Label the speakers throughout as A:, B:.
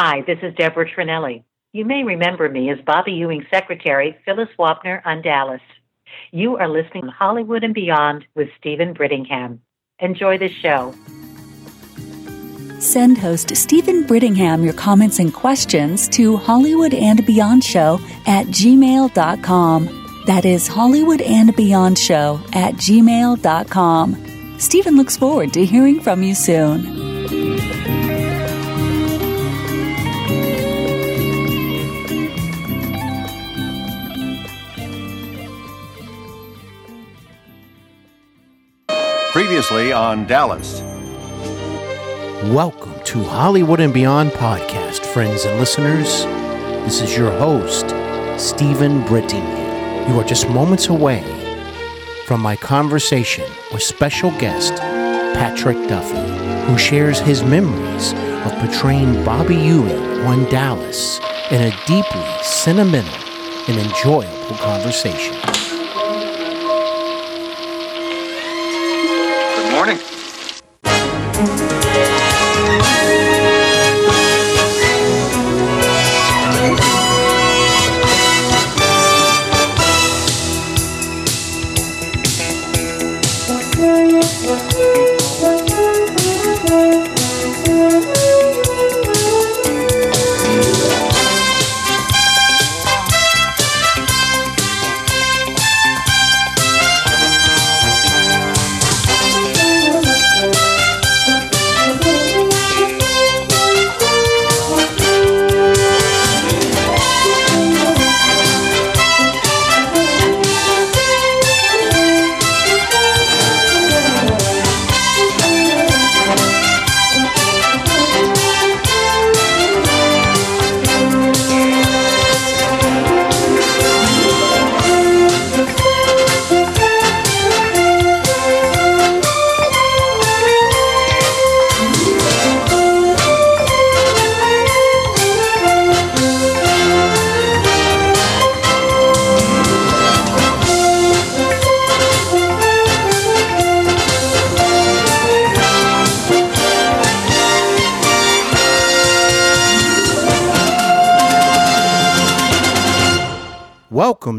A: Hi, this is Deborah Tranelli. You may remember me as Bobby Ewing's secretary, Phyllis Wapner on Dallas. You are listening to Hollywood and Beyond with Steven Brittingham. Enjoy the show.
B: Send host Steven Brittingham your comments and questions to Hollywood and Beyond Show at gmail.com. That is Hollywood and Beyond Show at gmail.com. Steven looks forward to hearing from you soon.
C: Previously on Dallas.
D: Welcome to Hollywood and Beyond podcast, friends and listeners. This is your host, Steven Brittingham. You are just moments away from my conversation with special guest Patrick Duffy, who shares his memories of portraying Bobby Ewing on Dallas in a deeply sentimental and enjoyable conversation.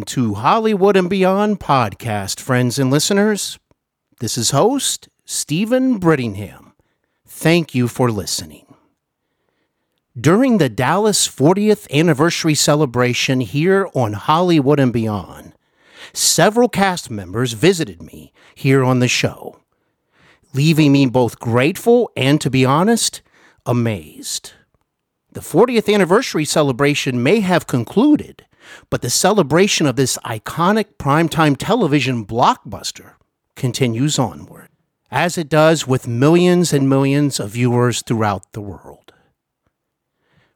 D: To Hollywood and Beyond podcast, friends and listeners. This is host Steven Brittingham. Thank you for listening. During the Dallas 40th anniversary celebration here on Hollywood and Beyond, several cast members visited me here on the show, leaving me both grateful and, to be honest, amazed. The 40th anniversary celebration may have concluded, but the celebration of this iconic primetime television blockbuster continues onward, as it does with millions and millions of viewers throughout the world.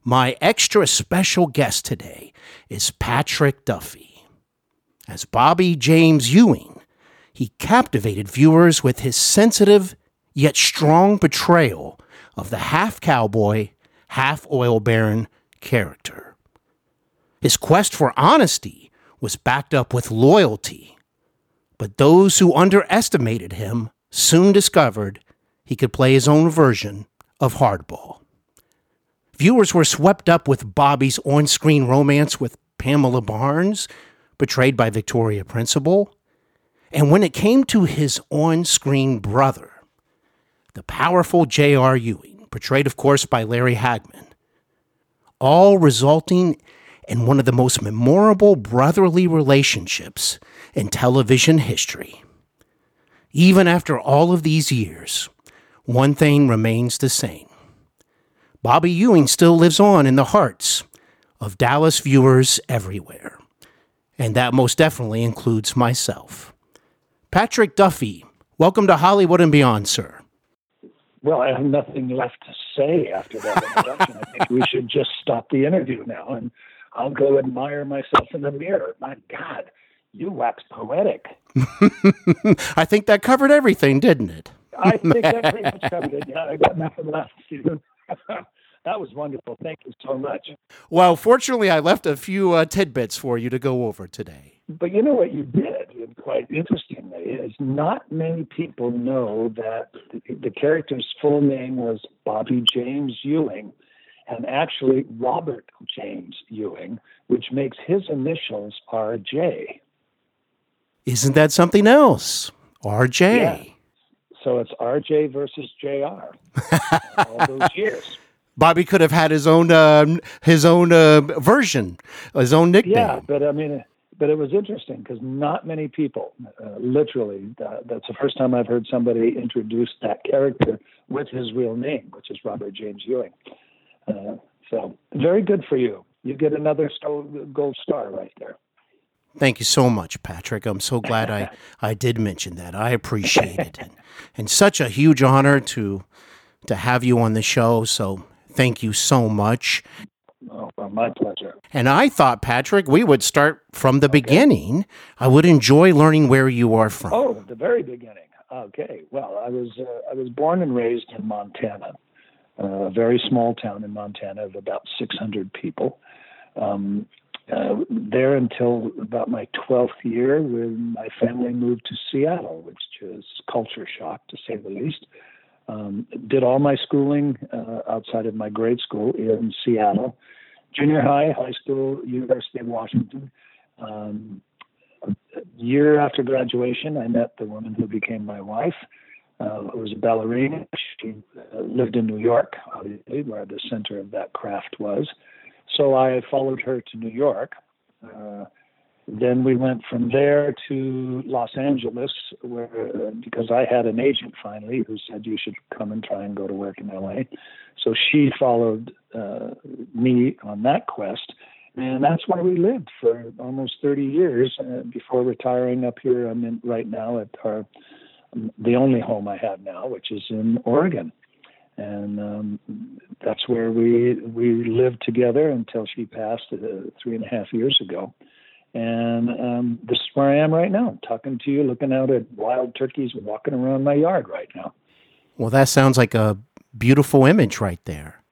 D: My extra special guest today is Patrick Duffy. As Bobby James Ewing, he captivated viewers with his sensitive yet strong portrayal of the half cowboy, half oil baron character. His quest for honesty was backed up with loyalty. But those who underestimated him soon discovered he could play his own version of hardball. Viewers were swept up with Bobby's on screen romance with Pamela Barnes, portrayed by Victoria Principal. And when it came to his on screen brother, the powerful J.R. Ewing, portrayed, of course, by Larry Hagman, all resulting and one of the most memorable brotherly relationships in television history. Even after all of these years, one thing remains the same. Bobby Ewing still lives on in the hearts of Dallas viewers everywhere, and that most definitely includes myself. Patrick Duffy, welcome to Hollywood and Beyond, sir.
E: Well, I have nothing left to say after that introduction. I think we should just stop the interview now and I'll go admire myself in the mirror. My God, you wax poetic.
D: I think that covered everything, didn't it?
E: I think that pretty much covered it. Yeah, I got nothing left, Steven. that was wonderful. Thank you so much.
D: Well, fortunately, I left a few uh, tidbits for you to go over today.
E: But you know what you did, and quite interestingly, is not many people know that the character's full name was Bobby James Ewing and actually Robert James Ewing, which makes his initials RJ.
D: Isn't that something else? RJ.
E: Yeah. So it's RJ versus JR. all those years.
D: Bobby could have had his own uh, his own uh, version, his own nickname.
E: Yeah, but I mean, but it was interesting because not many people, uh, literally, uh, that's the first time I've heard somebody introduce that character with his real name, which is Robert James Ewing. Uh, so very good for you. You get another gold star right there.
D: Thank you so much, Patrick. I'm so glad I, I did mention that. I appreciate it. And, and such a huge honor to to have you on the show. So thank you so much.
E: Oh, well, my pleasure.
D: And I thought, Patrick, we would start from the okay. beginning. I would enjoy learning where you are from.
E: Oh, the very beginning. Okay. Well, I was uh, I was born and raised in Montana, a very small town in Montana of about 600 people. Um, uh, there until about my 12th year when my family moved to Seattle, which was culture shock to say the least. Um, did all my schooling uh, outside of my grade school in Seattle, junior high, high school, University of Washington. Um, year after graduation, I met the woman who became my wife, uh, who was a ballerina. She uh, lived in New York, obviously, where the center of that craft was. So I followed her to New York. Uh, then we went from there to Los Angeles, where because I had an agent finally who said you should come and try and go to work in LA. So she followed uh, me on that quest, and that's where we lived for almost 30 years uh, before retiring up here. I'm in right now at our the only home I have now, which is in Oregon, and um, that's where we we lived together until she passed uh, three and a half years ago and um, this is where I am right now, talking to you, looking out at wild turkeys walking around my yard right now.
D: Well, that sounds like a beautiful image right there.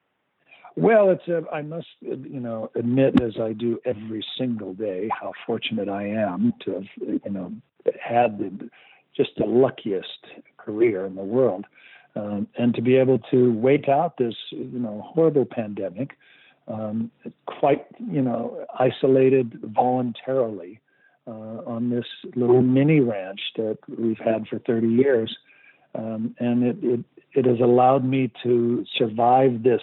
E: Well, it's a, I must, you know, admit as I do every single day how fortunate I am to have, you know, had the, just the luckiest career in the world, um, and to be able to wait out this, you know, horrible pandemic um, quite, you know, isolated voluntarily uh, on this little mini ranch that we've had for 30 years. Um, and it, it, it, has allowed me to survive this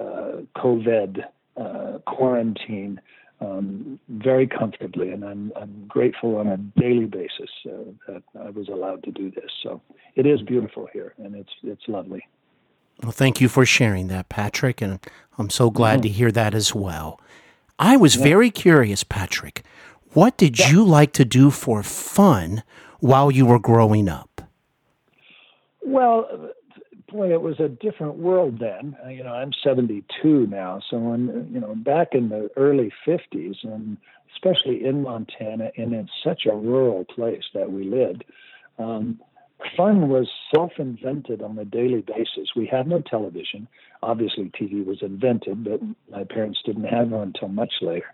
E: uh, COVID uh, quarantine um, very comfortably. And I'm, I'm grateful on a daily basis uh, that I was allowed to do this. So it is beautiful here and it's, it's lovely.
D: Well, thank you for sharing that, Patrick, and I'm so glad mm-hmm. to hear that as well. I was yeah. very curious, Patrick. What did yeah. you like to do for fun while you were growing up?
E: Well, boy, it was a different world then. Uh, you know, I'm 72 now, so when you know back in the early 50s, and especially in Montana, and it's such a rural place that we lived. Um, fun was self-invented on a daily basis. We had no television. Obviously, TV was invented, but my parents didn't have one until much later.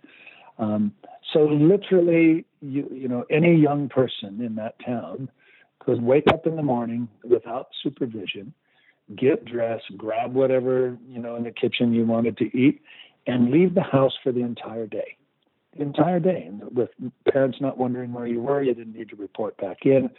E: Um, so literally, you you know, any young person in that town could wake up in the morning without supervision, get dressed, grab whatever you know in the kitchen you wanted to eat, and leave the house for the entire day. The entire day, and with parents not wondering where you were, you didn't need to report back in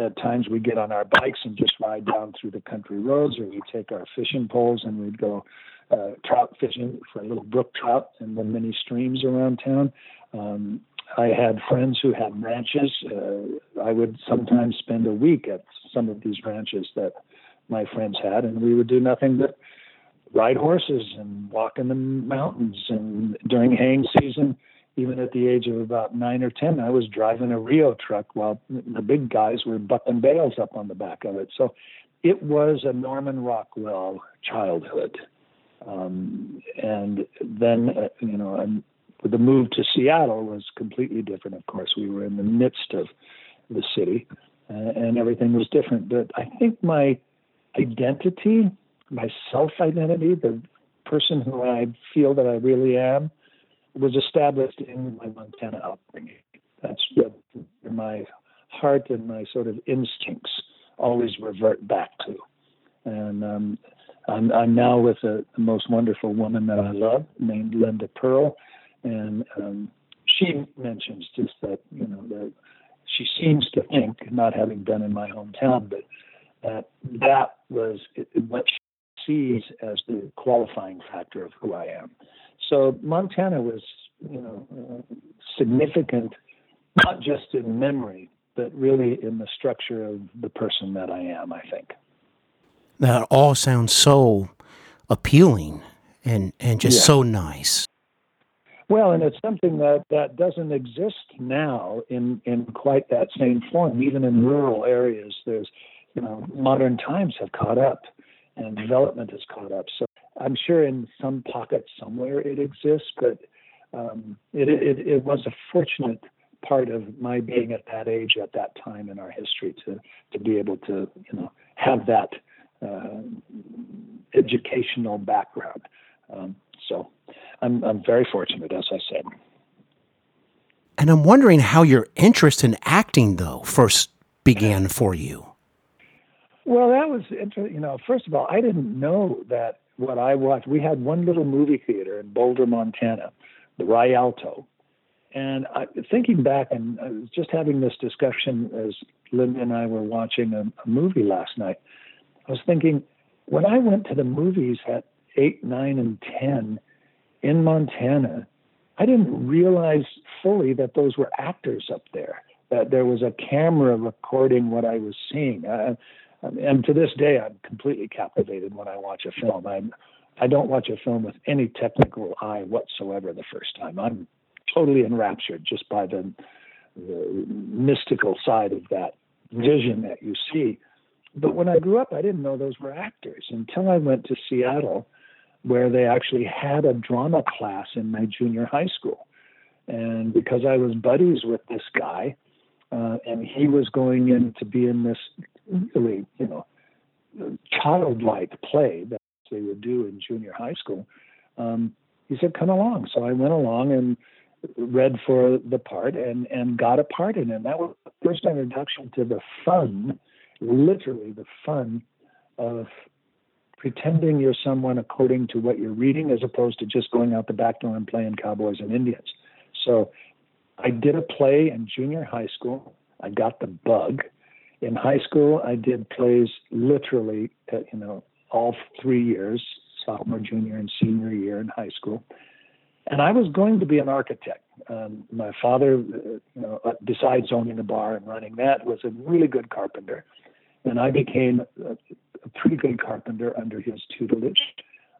E: at times we get on our bikes and just ride down through the country roads, or we take our fishing poles and we'd go uh, trout fishing for a little brook trout in the many streams around town. Um, I had friends who had ranches. Uh, I would sometimes spend a week at some of these ranches that my friends had, and we would do nothing but ride horses and walk in the mountains. And during haying season, even at the age of about nine or ten, I was driving a Reo truck while the big guys were bucking bales up on the back of it. So it was a Norman Rockwell childhood. Um, and then, uh, you know, and the move to Seattle was completely different. Of course, we were in the midst of the city, uh, and everything was different. But I think my identity, my self identity, the person who I feel that I really am, was established in my Montana upbringing. That's what my heart and my sort of instincts always revert back to. And um, I'm, I'm now with a, the most wonderful woman that I love, named Linda Pearl, and um, she mentions just that you know that she seems to think, not having been in my hometown, but that that was what she sees as the qualifying factor of who I am. So Montana was, you know, uh, significant, not just in memory, but really in the structure of the person that I am. I think
D: that all sounds so appealing and and just yeah. so nice.
E: Well, and it's something that, that doesn't exist now in, in quite that same form. Even in rural areas, there's, you know, modern times have caught up and development has caught up. So I'm sure in some pockets somewhere it exists, but um, it, it, it was a fortunate part of my being at that age at that time in our history to, to be able to, you know, have that uh, educational background. Um, so I'm, I'm very fortunate, as I said.
D: And I'm wondering how your interest in acting, though, first began for you.
E: Well, that was interesting. You know, first of all, I didn't know that what I watched. We had one little movie theater in Boulder, Montana, the Rialto. And I, thinking back, and I was just having this discussion as Linda and I were watching a, a movie last night. I was thinking, when I went to the movies at eight, nine, and ten, in Montana, I didn't realize fully that those were actors up there, that there was a camera recording what I was seeing. Uh, and to this day, I'm completely captivated when I watch a film. I, I don't watch a film with any technical eye whatsoever the first time. I'm totally enraptured just by the, the mystical side of that vision that you see. But when I grew up, I didn't know those were actors until I went to Seattle where they actually had a drama class in my junior high school. And because I was buddies with this guy, uh, and he was going in to be in this really, you know, childlike play that they would do in junior high school, um, he said, "Come along." So I went along and read for the part and and got a part in it. That was the first introduction to the fun, literally the fun of pretending you're someone according to what you're reading as opposed to just going out the back door and playing cowboys and Indians. So I did a play in junior high school. I got the bug. In high school, I did plays literally, uh, you know, all three years, sophomore, junior, and senior year in high school. And I was going to be an architect. Um, my father, uh, you know, uh, besides owning a bar and running that, was a really good carpenter and I became a, a pretty good carpenter under his tutelage.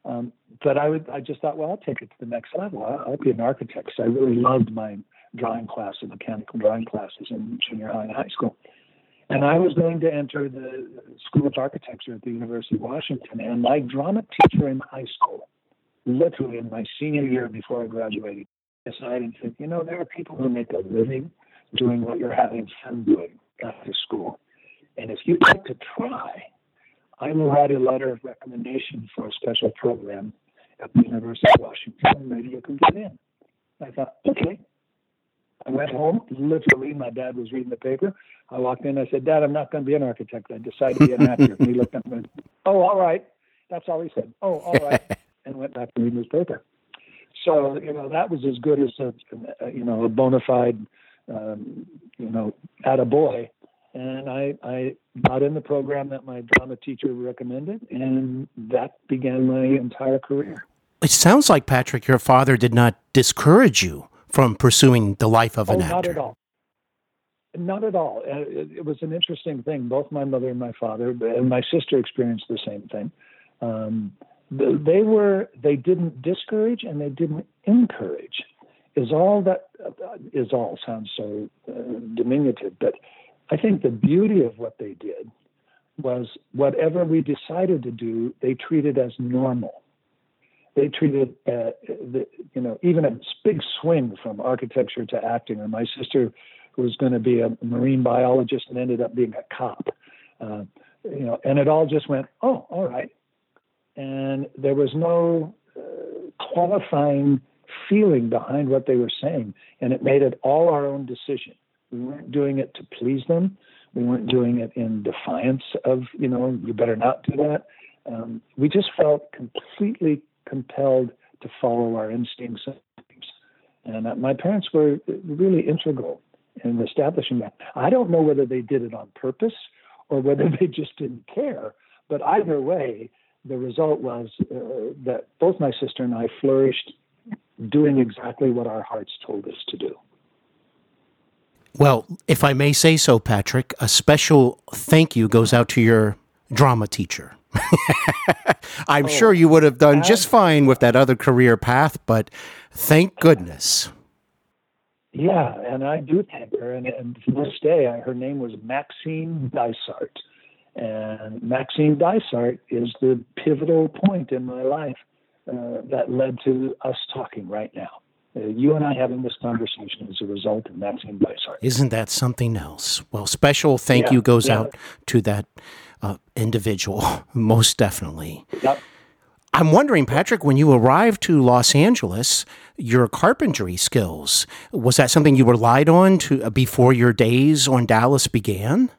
E: Um, but I would, I just thought, well, I'll take it to the next level. I'll, I'll be an architect. So I really loved my drawing classes, mechanical drawing classes in junior high and high school. And I was going to enter the School of Architecture at the University of Washington. And my drama teacher in high school, literally in my senior year before I graduated, decided said, you know, there are people who make a living doing what you're having fun doing after school. And if you'd like to try, I will write a letter of recommendation for a special program at the University of Washington. Maybe you can get in. I thought, okay. I went home. Literally, my dad was reading the paper. I walked in. I said, Dad, I'm not going to be an architect. I decided to be an actor. and he looked at me and went, Oh, all right. That's all he said. Oh, all right. and went back to reading his paper. So, you know, that was as good as a, you know, a bona fide, um, you know, at a boy and I, I got in the program that my drama teacher recommended, and that began my entire career.
D: It sounds like, Patrick, your father did not discourage you from pursuing the life of an
E: oh,
D: actor.
E: Not at all. Not at all. Uh, it, it, was an interesting thing. Both my mother and my father, and my sister experienced the same thing. Um, they were they didn't discourage and they didn't encourage. Is all that uh, is all sounds so uh, diminutive, but I think the beauty of what they did was whatever we decided to do, they treated as normal. They treated, uh, the, you know, even a big swing from architecture to acting. And my sister was going to be a marine biologist and ended up being a cop. Uh, you know, and it all just went, oh, all right. And there was no uh, qualifying feeling behind what they were saying, and it made it all our own decision. We weren't doing it to please them. We weren't doing it in defiance of, you know, you better not do that. Um, we just felt completely compelled to follow our instincts. And uh, my parents were really integral in establishing that. I don't know whether they did it on purpose or whether they just didn't care, but either way, the result was uh, that both my sister and I flourished doing exactly what our hearts told us to do.
D: Well, if I may say so, Patrick, a special thank you goes out to your drama teacher. I'm oh, sure you would have done just fine with that other career path, but thank goodness.
E: Yeah, and I do thank her. And, and to this day, her name was Maxine Dysart. And Maxine Dysart is the pivotal point in my life uh, that led to us talking right now. Uh, you and I having this conversation as a result of Maxine Dysart.
D: Isn't that something else? Well, special thank yeah, you goes yeah. out to that uh, individual, most definitely. Yep. I'm wondering, Patrick, when you arrived to Los Angeles, your carpentry skills was that something you relied on to uh, before your days on Dallas began?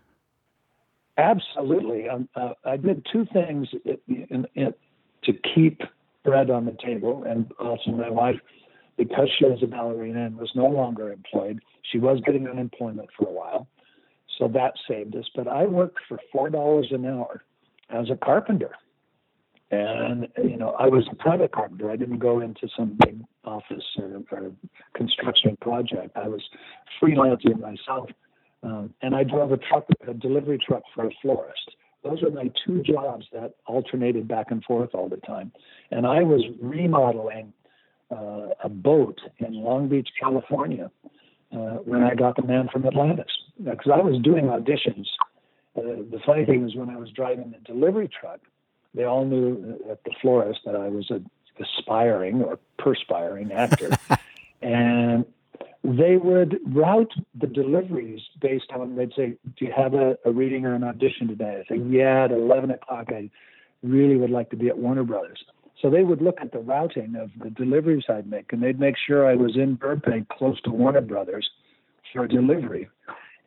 E: Absolutely. Um, uh, I did two things in, in, to keep bread on the table, and also my wife, because she was a ballerina and was no longer employed, she was getting unemployment for a while, so that saved us. But I worked for four dollars an hour as a carpenter, and you know I was a private carpenter. I didn't go into some big office or, or construction project. I was freelancing myself, um, and I drove a truck, a delivery truck for a florist. Those were my two jobs that alternated back and forth all the time. And I was remodeling uh, a boat in Long Beach, California, uh, when I got the man from Atlantis. Because I was doing auditions. Uh, the funny thing is, when I was driving the delivery truck, they all knew at the florist that I was a aspiring or perspiring actor. and they would route the deliveries based on they'd say do you have a, a reading or an audition today i say yeah at 11 o'clock i really would like to be at warner brothers so they would look at the routing of the deliveries i'd make and they'd make sure i was in burbank close to warner brothers for a delivery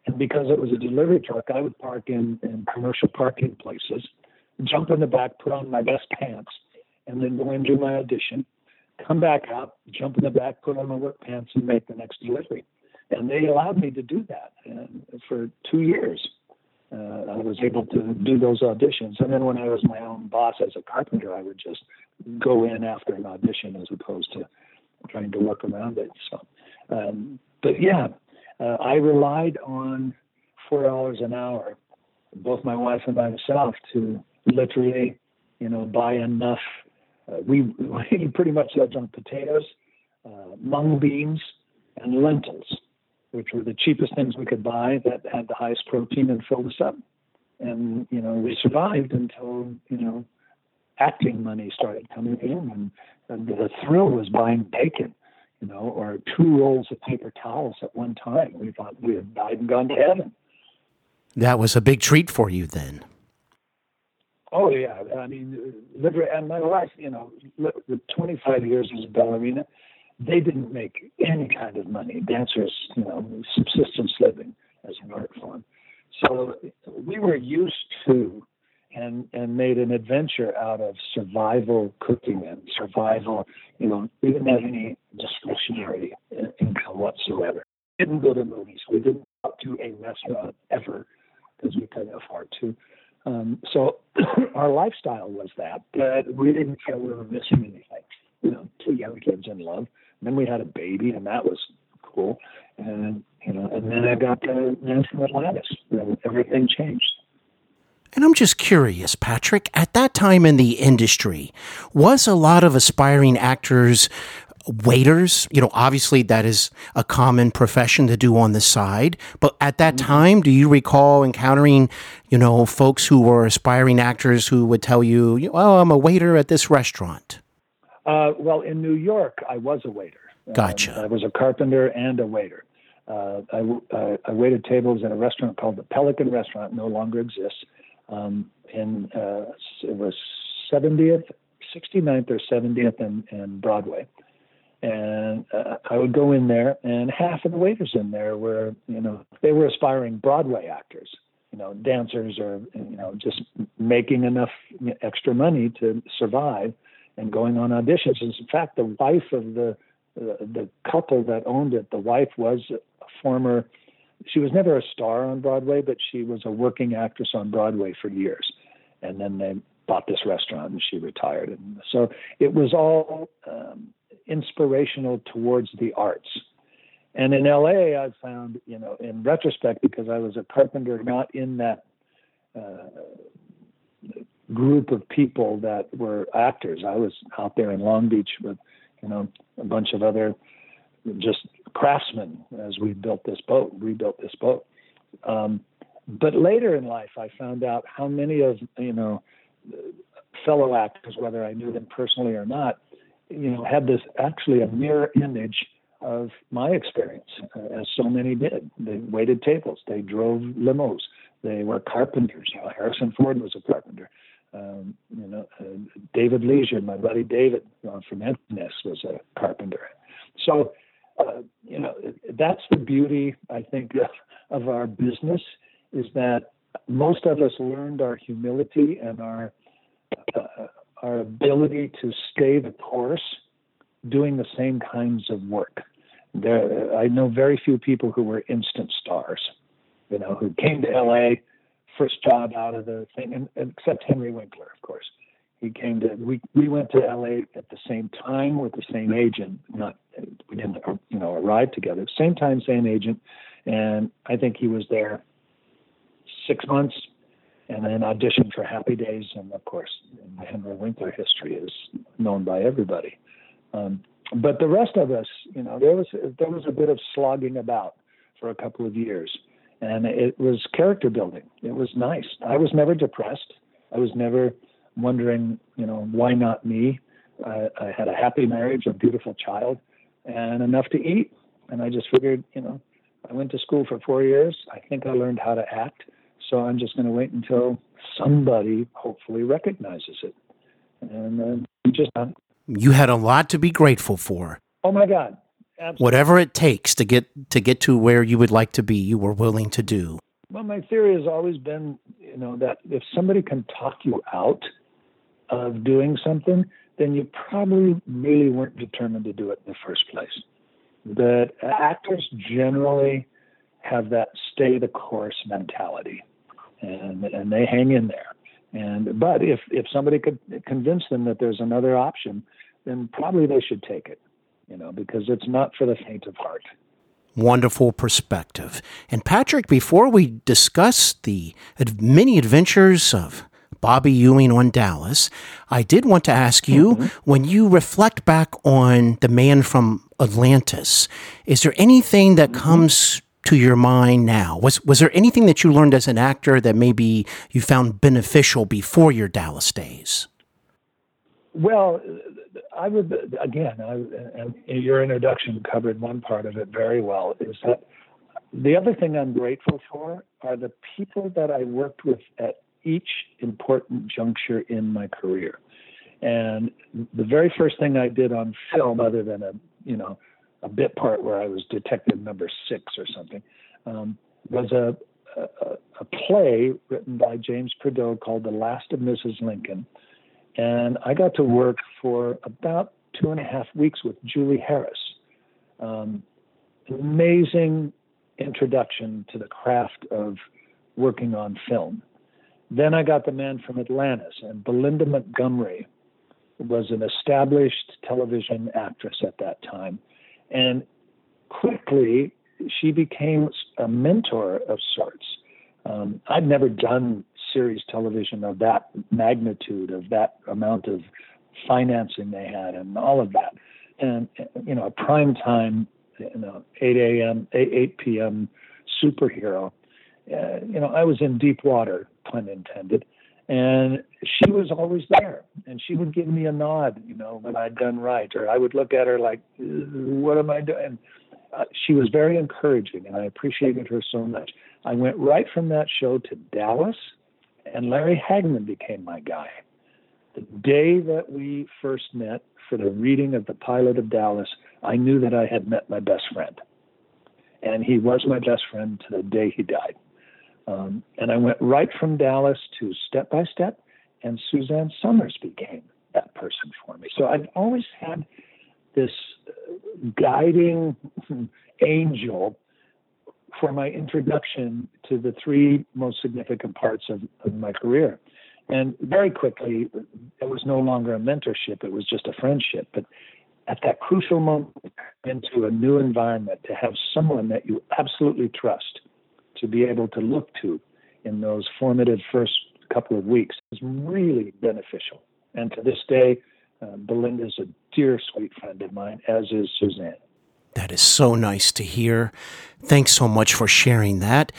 E: and because it was a delivery truck i would park in, in commercial parking places jump in the back put on my best pants and then go and do my audition come back out, jump in the back, put on my work pants, and make the next delivery. And they allowed me to do that and for two years. Uh, I was able to do those auditions. And then when I was my own boss as a carpenter, I would just go in after an audition as opposed to trying to work around it. So, um, but yeah, uh, I relied on four dollars an hour, both my wife and myself, to literally, you know, buy enough uh, we, we pretty much lived on potatoes, uh, mung beans, and lentils, which were the cheapest things we could buy that had the highest protein and filled us up. And you know, we survived until you know, acting money started coming in, and, and the thrill was buying bacon, you know, or two rolls of paper towels at one time. We thought we had died and gone to heaven.
D: That was a big treat for you then.
E: Oh yeah, I mean, and my wife, you know, with 25 years as a ballerina, they didn't make any kind of money. Dancers, you know, subsistence living as an art form. So we were used to and and made an adventure out of survival cooking and survival. You know, we didn't have any discretionary income whatsoever. Didn't go to movies. We didn't go to a restaurant ever because we couldn't afford to. Um, so our lifestyle was that, but we didn't feel we were missing anything. You know, two young kids in love. And then we had a baby, and that was cool. And you know, and then I got the man from Atlantis. And everything changed.
D: And I'm just curious, Patrick, at that time in the industry, was a lot of aspiring actors waiters. You know, obviously that is a common profession to do on the side. But at that mm-hmm. time, do you recall encountering, you know, folks who were aspiring actors who would tell you, "Oh, I'm a waiter at this restaurant"?
E: Uh, well, in New York, I was a waiter.
D: Gotcha.
E: Um, I was a carpenter and a waiter. Uh, I, uh, I, waited tables in a restaurant called the Pelican Restaurant, no longer exists. Um, in uh, it was 70th, 69th or 70th and, and Broadway and uh, I would go in there, and half of the waiters in there were, you know, they were aspiring Broadway actors. you know, dancers or you know, just making enough extra money to survive and going on auditions. And In fact, the wife of the uh, the couple that owned it, the wife was a former. She was never a star on Broadway, but she was a working actress on Broadway for years, and then they bought this restaurant and she retired. And so it was all um, inspirational towards the arts. And in LA, I found, you know, in retrospect, because I was a carpenter, not in that uh, group of people that were actors. I was out there in Long Beach with, you know, a bunch of other just craftsmen as we built this boat, rebuilt this boat. Um, but later in life, I found out how many of you know fellow actors, whether I knew them personally or not, you know, had this actually a mirror image of my experience, uh, as so many did. They waited tables, they drove limos, they were carpenters. You know, Harrison Ford was a carpenter. Um, you know, uh, David Leisure, my buddy David uh, from Empty Nest, was a carpenter. So, uh, you know, that's the beauty, I think, of, of our business is that most of us learned our humility and our uh, our ability to stay the course doing the same kinds of work. There, I know very few people who were instant stars, you know, who came to LA, first job out of the thing, and, except Henry Winkler, of course. He came to we we went to LA at the same time with the same agent. Not we didn't you know arrive together. Same time, same agent, and I think he was there six months, and then auditioned for Happy Days, and of course, Henry Winkler history is known by everybody. Um, but the rest of us, you know, there was there was a bit of slogging about for a couple of years, and it was character building. It was nice. I was never depressed. I was never wondering, you know, why not me? I, I had a happy marriage, a beautiful child, and enough to eat. And I just figured, you know, I went to school for four years. I think I learned how to act. So I'm just going to wait until somebody hopefully recognizes it. And then just done.
D: You had a lot to be grateful for.
E: Oh my God. Absolutely.
D: Whatever it takes to get to get to where you would like to be, you were willing to do.
E: Well, my theory has always been, you know, that if somebody can talk you out of doing something, then you probably really weren't determined to do it in the first place. But actors generally have that stay the course mentality and and they hang in there. And but if if somebody could convince them that there's another option, then probably they should take it. You know, because it's not for the faint of heart.
D: Wonderful perspective. And Patrick, before we discuss the many adventures of Bobby Ewing on Dallas, I did want to ask you mm-hmm. when you reflect back on the man from Atlantis, is there anything that mm-hmm. comes to your mind now? Was was there anything that you learned as an actor that maybe you found beneficial before your Dallas days?
E: Well, I would again, I, and your introduction covered one part of it very well. Is that the other thing I'm grateful for are the people that I worked with at each important juncture in my career. And the very first thing I did on film, other than a you know a bit part where I was detective number six or something, um, was a, a, a play written by James Prideaux called The Last of Mrs. Lincoln. And I got to work for about two and a half weeks with Julie Harris. Um, amazing introduction to the craft of working on film. Then I got the man from Atlantis, and Belinda Montgomery was an established television actress at that time. And quickly, she became a mentor of sorts. Um, I'd never done series television of that magnitude, of that amount of financing they had, and all of that. And you know, a prime time, you know, 8 a.m., 8, 8 p.m. superhero. Uh, you know, I was in deep water, pun intended. And she was always there, and she would give me a nod, you know, when I'd done right, or I would look at her like, "What am I doing?" Uh, she was very encouraging, and I appreciated her so much. I went right from that show to Dallas, and Larry Hagman became my guy. The day that we first met for the reading of the pilot of Dallas, I knew that I had met my best friend, and he was my best friend to the day he died. Um, and I went right from Dallas to Step by Step, and Suzanne Somers became that person for me. So I've always had this guiding angel for my introduction to the three most significant parts of, of my career. And very quickly, it was no longer a mentorship, it was just a friendship. But at that crucial moment into a new environment, to have someone that you absolutely trust to be able to look to in those formative first couple of weeks is really beneficial. And to this day, uh, is a dear, sweet friend of mine, as is Suzanne.
D: That is so nice to hear. Thanks so much for sharing that.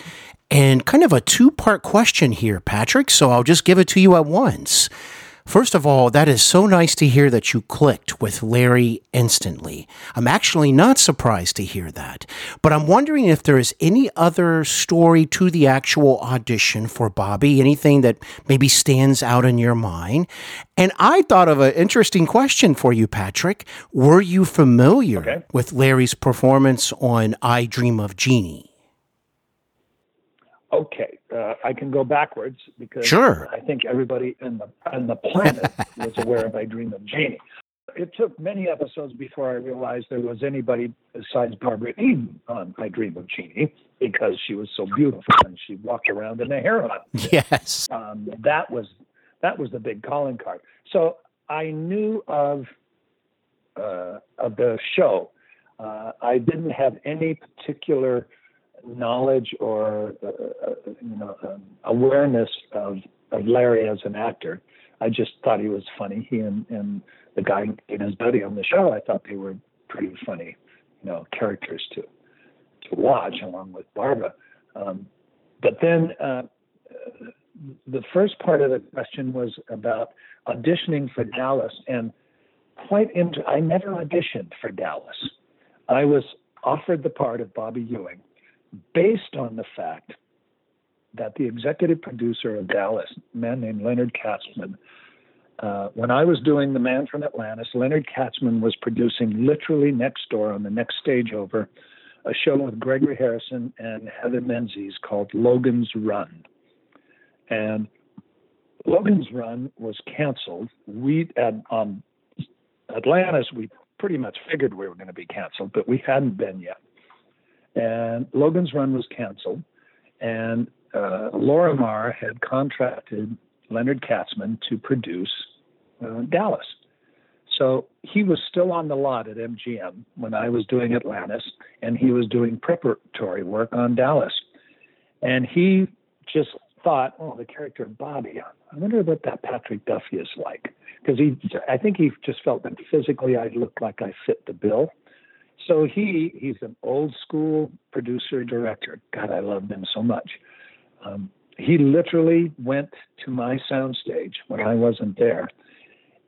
D: And kind of a two part question here, Patrick, so I'll just give it to you at once. First of all, that is so nice to hear that you clicked with Larry instantly. I'm actually not surprised to hear that, but I'm wondering if there is any other story to the actual audition for Bobby, anything that maybe stands out in your mind. And I thought of an interesting question for you, Patrick. Were you familiar
E: okay.
D: with Larry's performance on I Dream of Jeannie?
E: Okay, uh, I can go backwards because
D: sure.
E: I think everybody in the on the planet was aware of I Dream of Jeannie. It took many episodes before I realized there was anybody besides Barbara Eden on I Dream of Jeannie because she was so beautiful and she walked around in a harem.
D: Yes,
E: um, that was that was the big calling card. So I knew of uh, of the show. Uh, I didn't have any particular knowledge or uh, you know um, awareness of of Larry as an actor. I just thought he was funny. He and, and the guy and his buddy on the show, I thought they were pretty funny, you know, characters to to watch along with Barbara. Um, but then uh, the first part of the question was about auditioning for Dallas, and quite into I never auditioned for Dallas. I was offered the part of Bobby Ewing, based on the fact that the executive producer of Dallas, a man named Leonard Katzman, uh, when I was doing The Man from Atlantis, Leonard Katzman was producing literally next door on the next stage over a show with Gregory Harrison and Heather Menzies called Logan's Run. And Logan's Run was canceled. We at um, Atlantis, we pretty much figured we were going to be canceled, but we hadn't been yet and Logan's Run was canceled, and uh, Lorimar had contracted Leonard Katzman to produce uh, Dallas. So he was still on the lot at MGM when I was doing Atlantis, and he was doing preparatory work on Dallas. And he just thought, oh, the character Bobby, I wonder what that Patrick Duffy is like. Because he, I think he just felt that physically I looked like I fit the bill. So he he's an old school producer director. God, I loved him so much. Um, he literally went to my soundstage when I wasn't there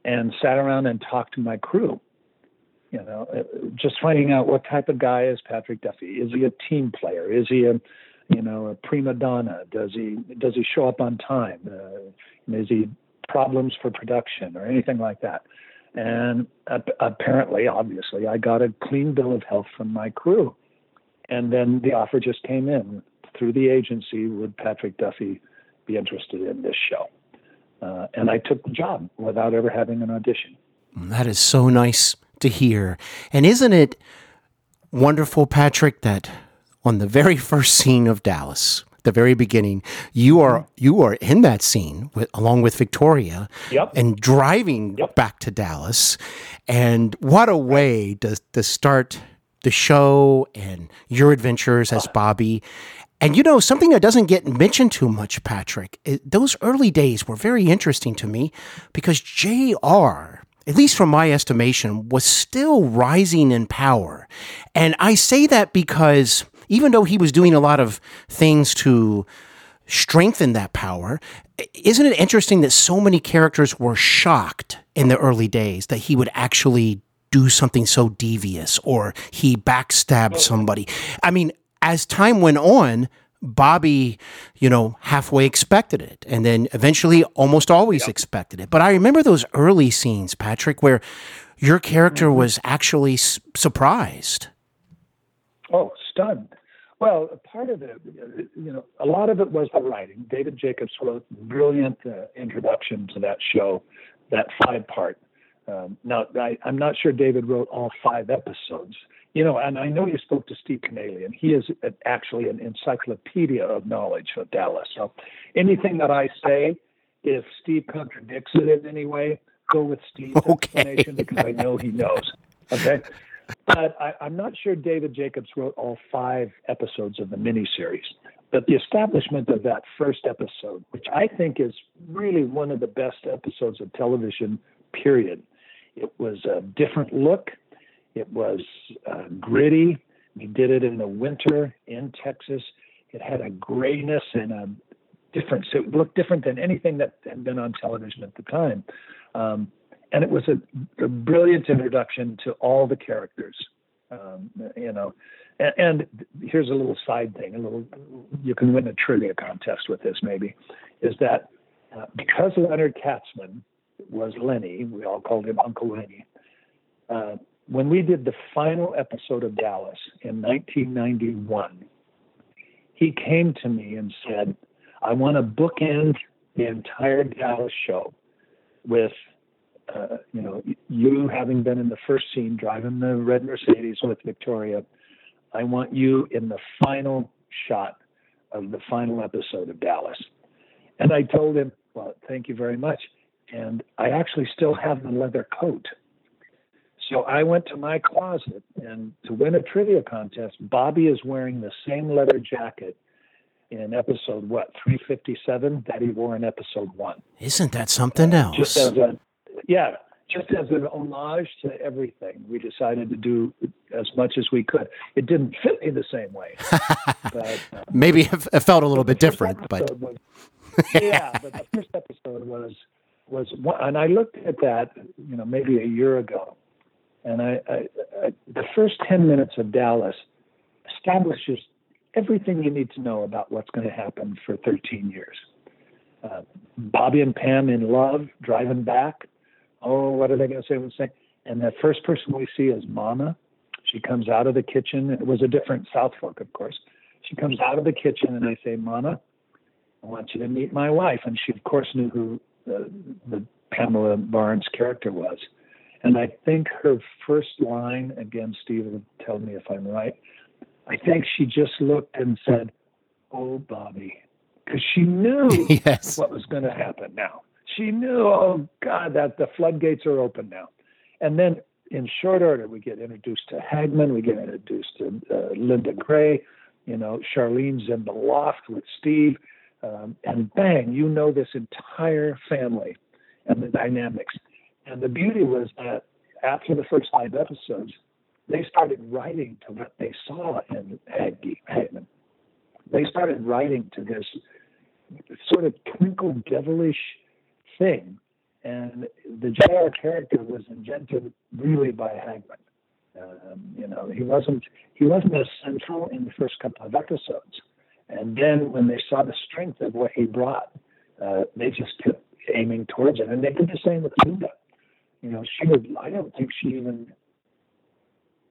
E: and sat around and talked to my crew. You know, uh, just finding out what type of guy is Patrick Duffy. Is he a team player? Is he a you know a prima donna? Does he does he show up on time? Uh, is he problems for production or anything like that? And apparently, obviously, I got a clean bill of health from my crew. And then the offer just came in through the agency would Patrick Duffy be interested in this show? Uh, and I took the job without ever having an audition.
D: That is so nice to hear. And isn't it wonderful, Patrick, that on the very first scene of Dallas, the very beginning, you are mm-hmm. you are in that scene with, along with Victoria,
E: yep.
D: and driving yep. back to Dallas. And what a way to to start the show and your adventures as Bobby. And you know, something that doesn't get mentioned too much, Patrick, it, those early days were very interesting to me because JR, at least from my estimation, was still rising in power. And I say that because even though he was doing a lot of things to strengthen that power, isn't it interesting that so many characters were shocked in the early days that he would actually do something so devious or he backstabbed somebody? I mean, as time went on, Bobby, you know, halfway expected it and then eventually almost always yep. expected it. But I remember those early scenes, Patrick, where your character mm-hmm. was actually s- surprised.
E: Oh, stunned Well, part of it, you know, a lot of it was the writing. David Jacobs wrote brilliant uh, introduction to that show, that five part. Um, now, I, I'm not sure David wrote all five episodes. You know, and I know you spoke to Steve Kanaly, and he is actually an encyclopedia of knowledge of Dallas. So anything that I say, if Steve contradicts it in any way, go with Steve's
D: Okay.
E: explanation because I know he knows. Okay. But I, I'm not sure David Jacobs wrote all five episodes of the miniseries. But the establishment of that first episode, which I think is really one of the best episodes of television, period. It was a different look. It was uh, gritty. We did it in the winter in Texas. It had a grayness and a difference. It looked different than anything that had been on television at the time. Um, and it was a, a, brilliant introduction to all the characters. Um, you know, and, and, here's a little side thing. A little, you can win a trivia contest with this. Maybe is that uh, because Leonard Katzman was Lenny, we all called him Uncle Lenny. Uh, when we did the final episode of Dallas in 1991, he came to me and said, "I want to bookend the entire Dallas show with." Uh, you know, you having been in the first scene driving the red Mercedes with Victoria, I want you in the final shot of the final episode of Dallas. And I told him, well, thank you very much. And I actually still have the leather coat. So I went to my closet and to win a trivia contest, Bobby is wearing the same leather jacket in episode what 357 that he wore in episode one.
D: Isn't that something else?
E: Just as a yeah, just as an homage to everything, we decided to do as much as we could. It didn't fit me the same way.
D: but, uh, Maybe it felt a little bit different, but
E: was, yeah, but the first episode was was one, and I looked at that, you know, maybe a year ago, and I, I, I the first ten minutes of Dallas establishes everything you need to know about what's going to happen for 13 years. Uh, Bobby and Pam in love, driving back oh, what are they going to say? And the first person we see is Mama. She comes out of the kitchen. It was a different South Fork, of course. She comes out of the kitchen, and I say, Mama, I want you to meet my wife. And she, of course, knew who uh, the Pamela Barnes character was. And I think her first line, again, Steve will tell me if I'm right, I think she just looked and said, Oh, Bobby, because she knew
D: yes.
E: what was going to happen now she knew, oh God, that the floodgates are open now. And then in short order, we get introduced to Hagman, we get introduced to uh, Linda Gray, you know, Charlene's in the loft with Steve, um, and bang, you know this entire family and the dynamics. And the beauty was that after the first five episodes, they started writing to what they saw in Hagman. They started writing to this sort of twinkle devilish thing. And the JR character was invented really by Hagman. Um, you know, he wasn't he wasn't as central in the first couple of episodes, and then when they saw the strength of what he brought, uh, they just kept aiming towards it, and they did the same with Linda. You know, she would. I don't think she even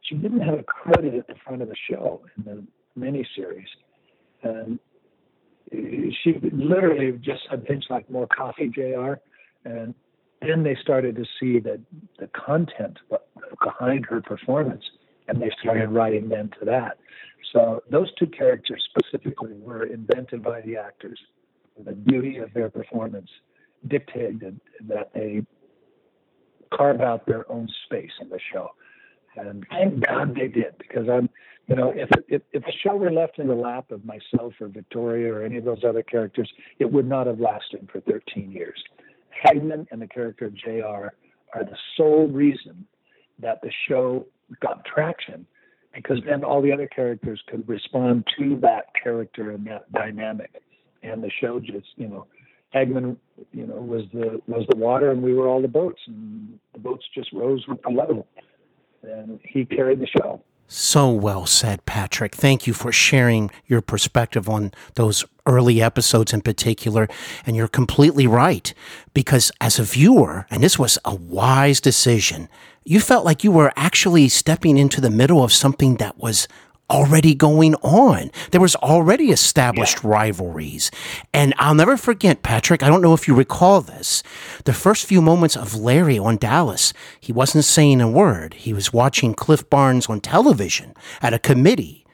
E: she didn't have a credit at the front of the show in the miniseries, and she literally just said things like more coffee, JR. And then they started to see that the content behind her performance, and they started writing then to that. So those two characters specifically were invented by the actors. The beauty of their performance dictated that they carve out their own space in the show. And thank God they did, because I'm, you know, if, if if the show were left in the lap of myself or Victoria or any of those other characters, it would not have lasted for 13 years. Hagman and the character of Jr. are the sole reason that the show got traction, because then all the other characters could respond to that character and that dynamic, and the show just, you know, Hagman, you know, was the was the water, and we were all the boats, and the boats just rose with the level and he carried the show.
D: So well said, Patrick. Thank you for sharing your perspective on those early episodes in particular. And you're completely right, because as a viewer, and this was a wise decision, you felt like you were actually stepping into the middle of something that was already going on. There was already established yeah. rivalries. And I'll never forget, Patrick, I don't know if you recall this. The first few moments of Larry on Dallas, he wasn't saying a word. He was watching Cliff Barnes on television at a committee.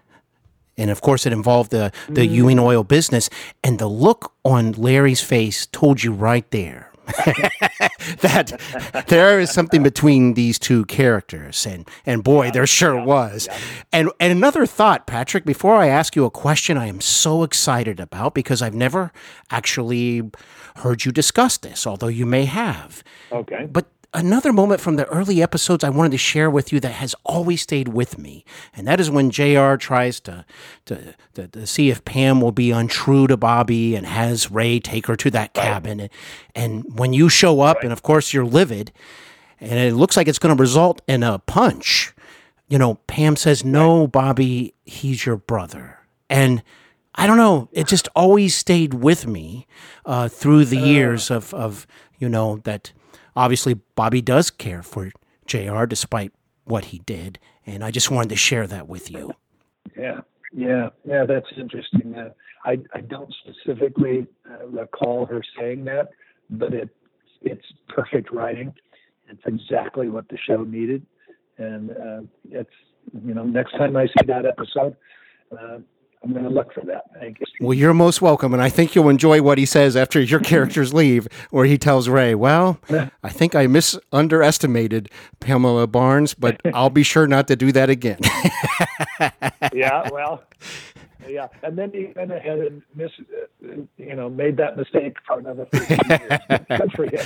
D: And of course, it involved the, the mm. Ewing oil business. And the look on Larry's face told you right there that there is something between these two characters and and boy yeah, there sure yeah, was. yeah. and and another thought patrick before i ask you a question i am so excited about because i've never actually heard you discuss this although you may have.
E: Okay.
D: But another moment from the early episodes I wanted to share with you that has always stayed with me, and that is when JR tries to, to, to, to see if Pam will be untrue to Bobby and has Ray take her to that cabin. Right. And when you show up, right. and of course you're livid, and it looks like it's going to result in a punch, you know, Pam says, No, right. Bobby, he's your brother. And I don't know, it just always stayed with me uh, through the uh. years of, of, you know, that obviously Bobby does care for JR despite what he did. And I just wanted to share that with you.
E: Yeah, yeah, yeah, that's interesting. Uh, I, I don't specifically uh, recall her saying that, but it, it's perfect writing. It's exactly what the show needed. And uh, it's, you know, next time I see that episode, uh, I'm going to look for that. Thank you.
D: Well, you're most welcome, and I think you'll enjoy what he says after your characters leave, where he tells Ray, "Well, I think I mis underestimated Pamela Barnes, but I'll be sure not to do that again."
E: yeah, well, yeah, and then he went ahead and miss, you know, made that mistake for another 15 years. Good for him.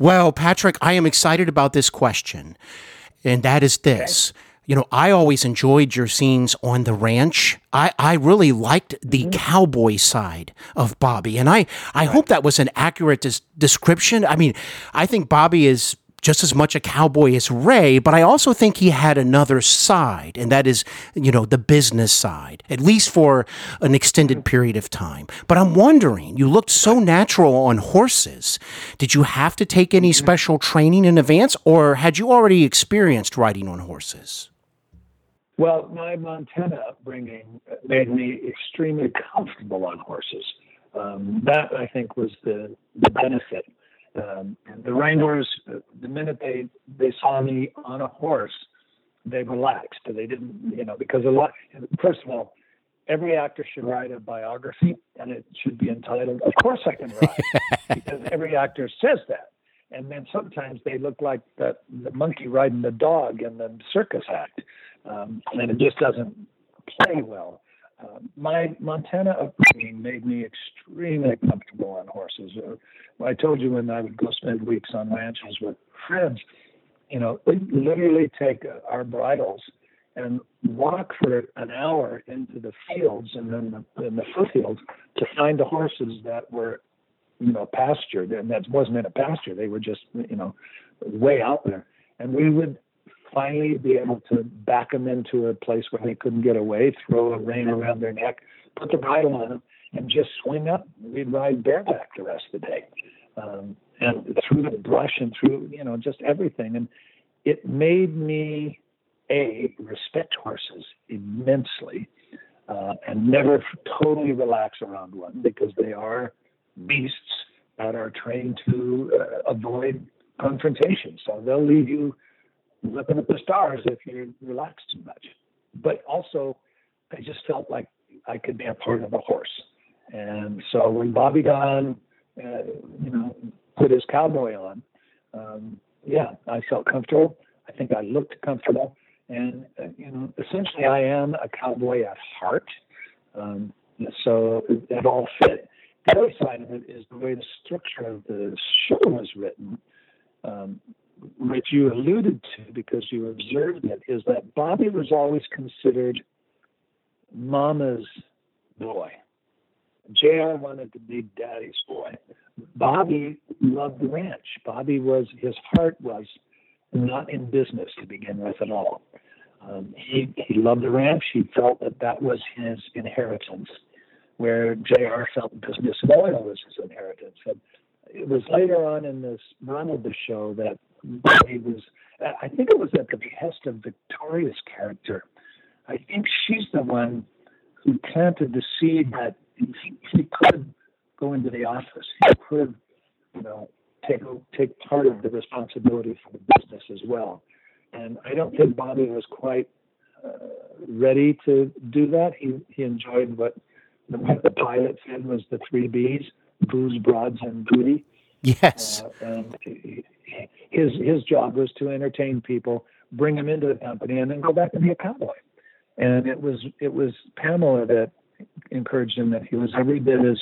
D: Well, Patrick, I am excited about this question, and that is this. Okay you know, I always enjoyed your scenes on the ranch. I, I really liked the mm-hmm. cowboy side of Bobby. And I, I right. hope that was an accurate des- description. I mean, I think Bobby is just as much a cowboy as Ray, but I also think he had another side, and that is, you know, the business side, at least for an extended period of time. But I'm wondering, you looked so natural on horses. Did you have to take any mm-hmm. special training in advance, or had you already experienced riding on horses?
E: Well, my Montana upbringing made me extremely comfortable on horses. Um, that I think was the the benefit. Um, the reindeers, the minute they they saw me on a horse, they relaxed. They didn't, you know, because a lot. First of all, every actor should write a biography, and it should be entitled "Of Course I Can Ride," because every actor says that. And then sometimes they look like the, the monkey riding the dog in the circus act um, and it just doesn't play well. Uh, my Montana upbringing made me extremely comfortable on horses. Uh, I told you when I would go spend weeks on ranches with friends, you know, we literally take uh, our bridles and walk for an hour into the fields and then the, in the foothills to find the horses that were, you know, pastured. And that wasn't in a pasture; they were just, you know, way out there. And we would finally be able to back them into a place where they couldn't get away, throw a rein around their neck, put the bridle on them, and just swing up. We'd ride bareback the rest of the day, um, and through the brush and through you know just everything. And it made me a respect horses immensely, uh, and never totally relax around one because they are beasts that are trained to uh, avoid confrontation. So they'll leave you looking at the stars if you relax too much. But also, I just felt like I could be a part of a horse. And so when Bobby Gunn, uh, you know, put his cowboy on, um, yeah, I felt comfortable. I think I looked comfortable. And, uh, you know, essentially I am a cowboy at heart. Um, so it all fit. The other side of it is the way the structure of the show was written. Um, which you alluded to because you observed it, is that Bobby was always considered Mama's boy. JR wanted to be Daddy's boy. Bobby loved the ranch. Bobby was, his heart was not in business to begin with at all. Um, he, he loved the ranch. He felt that that was his inheritance, where JR felt business and oil was his inheritance. And it was later on in this run of the show that he was, I think it was at the behest of Victoria's character. I think she's the one who planted the seed that he, he could go into the office. He could, you know, take take part of the responsibility for the business as well. And I don't think Bobby was quite uh, ready to do that. He he enjoyed what the, the pilot said was the three B's: booze, broads, and booty.
D: Yes.
E: Uh, and his his job was to entertain people, bring them into the company, and then go back and be a cowboy. And it was it was Pamela that encouraged him that he was every bit as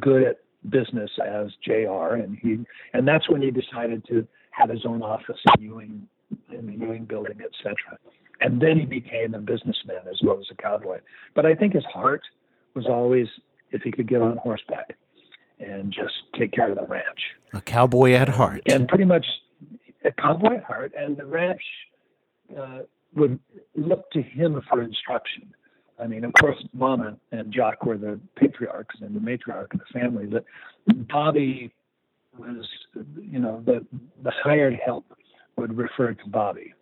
E: good at business as Jr. And he and that's when he decided to have his own office in Ewing in the Ewing building, etc. And then he became a businessman as well as a cowboy. But I think his heart was always if he could get on horseback and just take care of the ranch.
D: A cowboy at heart.
E: And pretty much a cowboy at heart, and the ranch uh, would look to him for instruction. I mean, of course, Mama and Jock were the patriarchs and the matriarch of the family, but Bobby was, you know, the the hired help would refer to Bobby,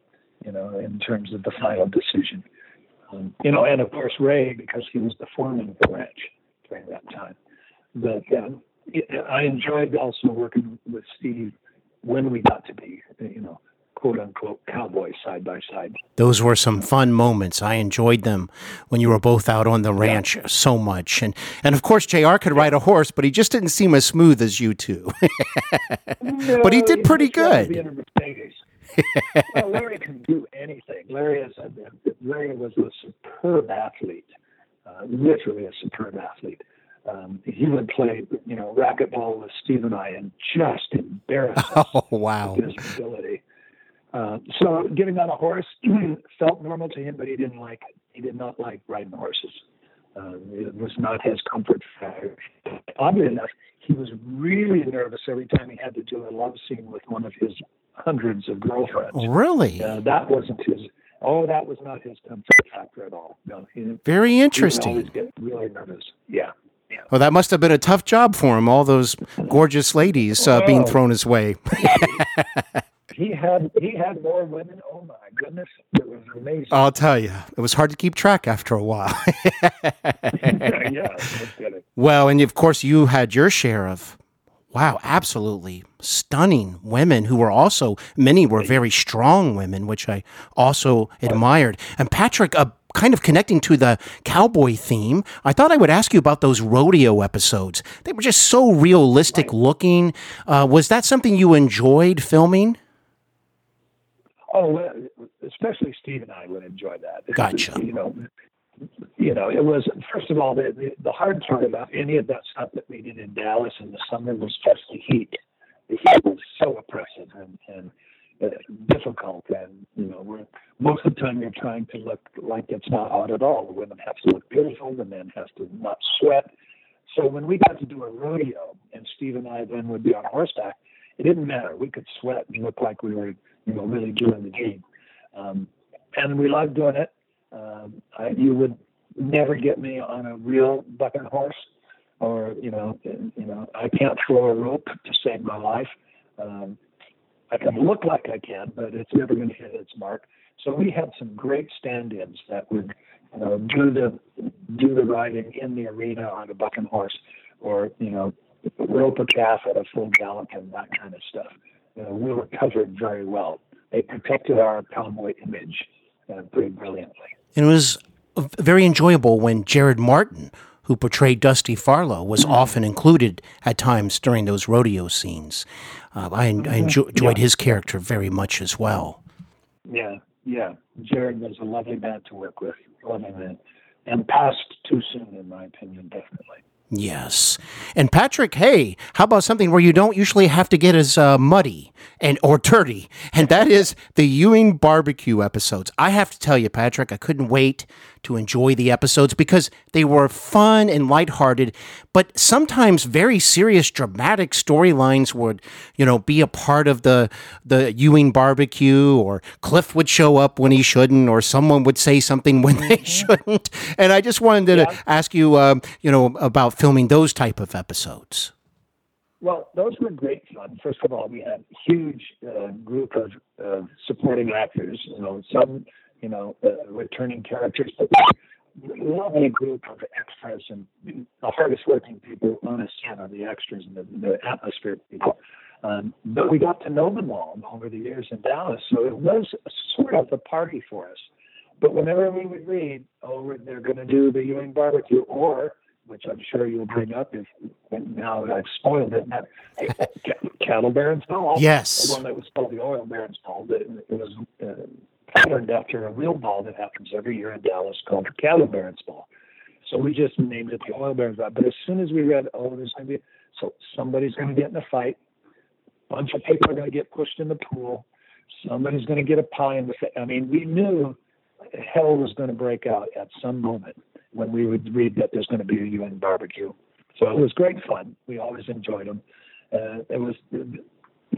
E: you know, in terms of the final decision. Um, you know, and of course Ray because he was the foreman of the ranch during that time. But um, I enjoyed also working with Steve when we got to be, you know, quote unquote cowboys side by side.
D: Those were some fun moments. I enjoyed them when you were both out on the ranch yeah. so much. And and of course JR could ride a horse, but he just didn't seem as smooth as you two.
E: no,
D: but he did pretty good.
E: well, Larry can do anything. Larry is a, Larry was a superb athlete, uh, literally a superb athlete. Um, he would play, you know, racquetball with Steve and I, and just embarrass us
D: oh, wow.
E: with his ability. Uh, so getting on a horse felt normal to him, but he didn't like it. He did not like riding horses. Uh, it was not his comfort factor. Oddly enough, he was really nervous every time he had to do a love scene with one of his hundreds of girlfriends.
D: Really?
E: Uh, that wasn't his. Oh, that was not his comfort factor at all. No, he,
D: very interesting.
E: He would always get really nervous. Yeah.
D: Well, that must have been a tough job for him. All those gorgeous ladies uh, being thrown his way.
E: he had he had more women. Oh my goodness, it was amazing.
D: I'll tell you, it was hard to keep track after a while.
E: yeah,
D: well, and of course, you had your share of wow, absolutely stunning women who were also many were very strong women, which I also admired. And Patrick, uh, kind of connecting to the cowboy theme, I thought I would ask you about those rodeo episodes. They were just so realistic looking. Uh, was that something you enjoyed filming?
E: Oh, especially Steve and I would enjoy that.
D: Gotcha.
E: You know, you know, it was first of all the, the, the hard part about any of that stuff that we did in Dallas in the summer was just the heat. The heat was so oppressive and, and difficult, and you know, most of the time you're trying to look like it's not hot at all. The women have to look beautiful, the men have to not sweat. So when we got to do a rodeo, and Steve and I then would be on horseback, it didn't matter. We could sweat and look like we were you know, really doing the game. Um, and we loved doing it. Um, I, you would never get me on a real bucking horse, or you know, you know, I can't throw a rope to save my life. Um, I can look like I can, but it's never going to hit its mark. So we had some great stand-ins that would, you know, do the do the riding in the arena on a bucking horse, or you know, rope a calf at a full gallop and that kind of stuff uh, we were covered very well. They protected our cowboy image uh, pretty brilliantly.
D: it was very enjoyable when Jared Martin, who portrayed Dusty Farlow, was mm-hmm. often included at times during those rodeo scenes. Uh, I, I mm-hmm. enjoyed yeah. his character very much as well.
E: Yeah, yeah. Jared was a lovely man to work with, lovely man, and passed too soon, in my opinion, definitely.
D: Yes. And Patrick, hey, how about something where you don't usually have to get as uh, muddy and or dirty? And that is the Ewing barbecue episodes. I have to tell you, Patrick, I couldn't wait to enjoy the episodes because they were fun and lighthearted, but sometimes very serious, dramatic storylines would, you know, be a part of the the Ewing barbecue, or Cliff would show up when he shouldn't, or someone would say something when they mm-hmm. shouldn't. And I just wanted to yeah. ask you, um, you know, about filming those type of episodes.
E: Well, those were great fun. First of all, we had a huge uh, group of supporting actors. You know, some you know, uh, returning characters. But lovely group of extras and the hardest working people on the set are the extras and the, the atmosphere people. Um, but we got to know them all over the years in Dallas, so it was sort of a party for us. But whenever we would read, oh, they're going to do the Ewing barbecue, or which I'm sure you'll bring up if now that I've spoiled it. That cattle Baron's Ball.
D: Yes.
E: The one that was called the Oil Baron's Ball. It, it was uh, patterned after a real ball that happens every year in Dallas called the Cattle Baron's Ball. So we just named it the Oil Baron's Ball. But as soon as we read, oh, there's going to be, so somebody's going to get in a fight, a bunch of people are going to get pushed in the pool, somebody's going to get a pie in the face. I mean, we knew hell was going to break out at some moment when we would read that there's going to be a Ewing barbecue. So it was great fun. We always enjoyed them. Uh, it was, you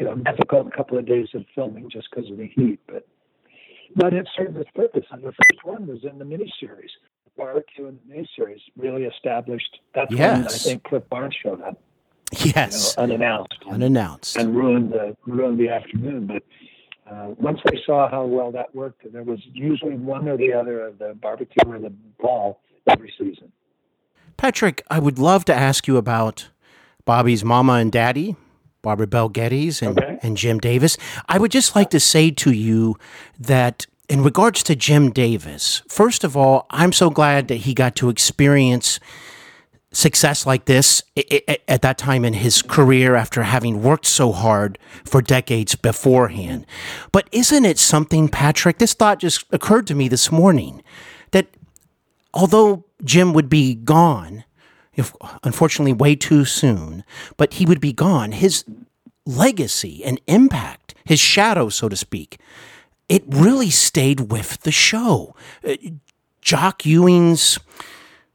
E: know, difficult a couple of days of filming just because of the heat, but but it served its purpose. And the first one was in the miniseries. The barbecue in the miniseries really established. That's
D: yes.
E: when I think Cliff Barnes showed up.
D: Yes,
E: you know, unannounced.
D: Unannounced.
E: And ruined the ruined the afternoon, but uh, once they saw how well that worked, there was usually one or the other of the barbecue or the ball every season.
D: Patrick, I would love to ask you about Bobby's mama and daddy, Barbara Bel Geddes and,
E: okay.
D: and Jim Davis. I would just like to say to you that in regards to Jim Davis, first of all, I'm so glad that he got to experience success like this at that time in his career after having worked so hard for decades beforehand. But isn't it something, Patrick? This thought just occurred to me this morning that although Jim would be gone, if, unfortunately way too soon, but he would be gone, his legacy and impact, his shadow, so to speak, it really stayed with the show. Uh, Jock Ewing's,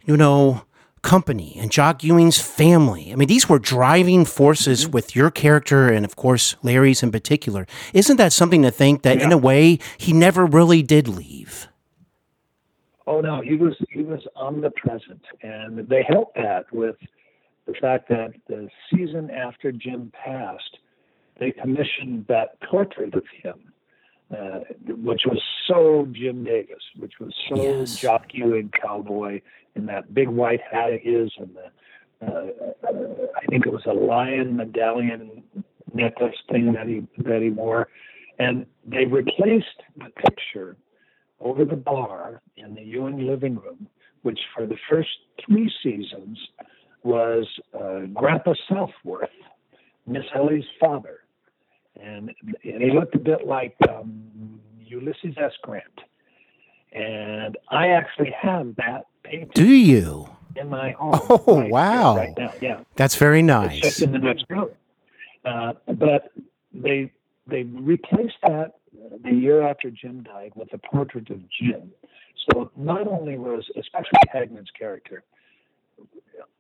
D: you know, company and Jock Ewing's family. I mean, these were driving forces mm-hmm. with your character and, of course, Larry's in particular. Isn't that something to think that, yeah. in a way, he never really did leave?
E: Oh no, he was he was omnipresent, and they helped that with the fact that the season after Jim passed, they commissioned that portrait of him, uh, which was so Jim Davis, which was so yes. Jock Ewing cowboy in that big white hat of his, and the uh, I think it was a lion medallion necklace thing that he that he wore, and they replaced the picture over the bar in the Ewing living room, which for the first three seasons was uh, Grandpa Southworth, Miss Ellie's father. And, and he looked a bit like um, Ulysses S. Grant. And I actually have that painting.
D: Do you?
E: In my home.
D: Oh, right wow.
E: Right now, yeah.
D: That's very nice.
E: It's just in the next room. Uh, but they they replaced that the year after Jim died with a portrait of Jim. So not only was, especially Hagman's character,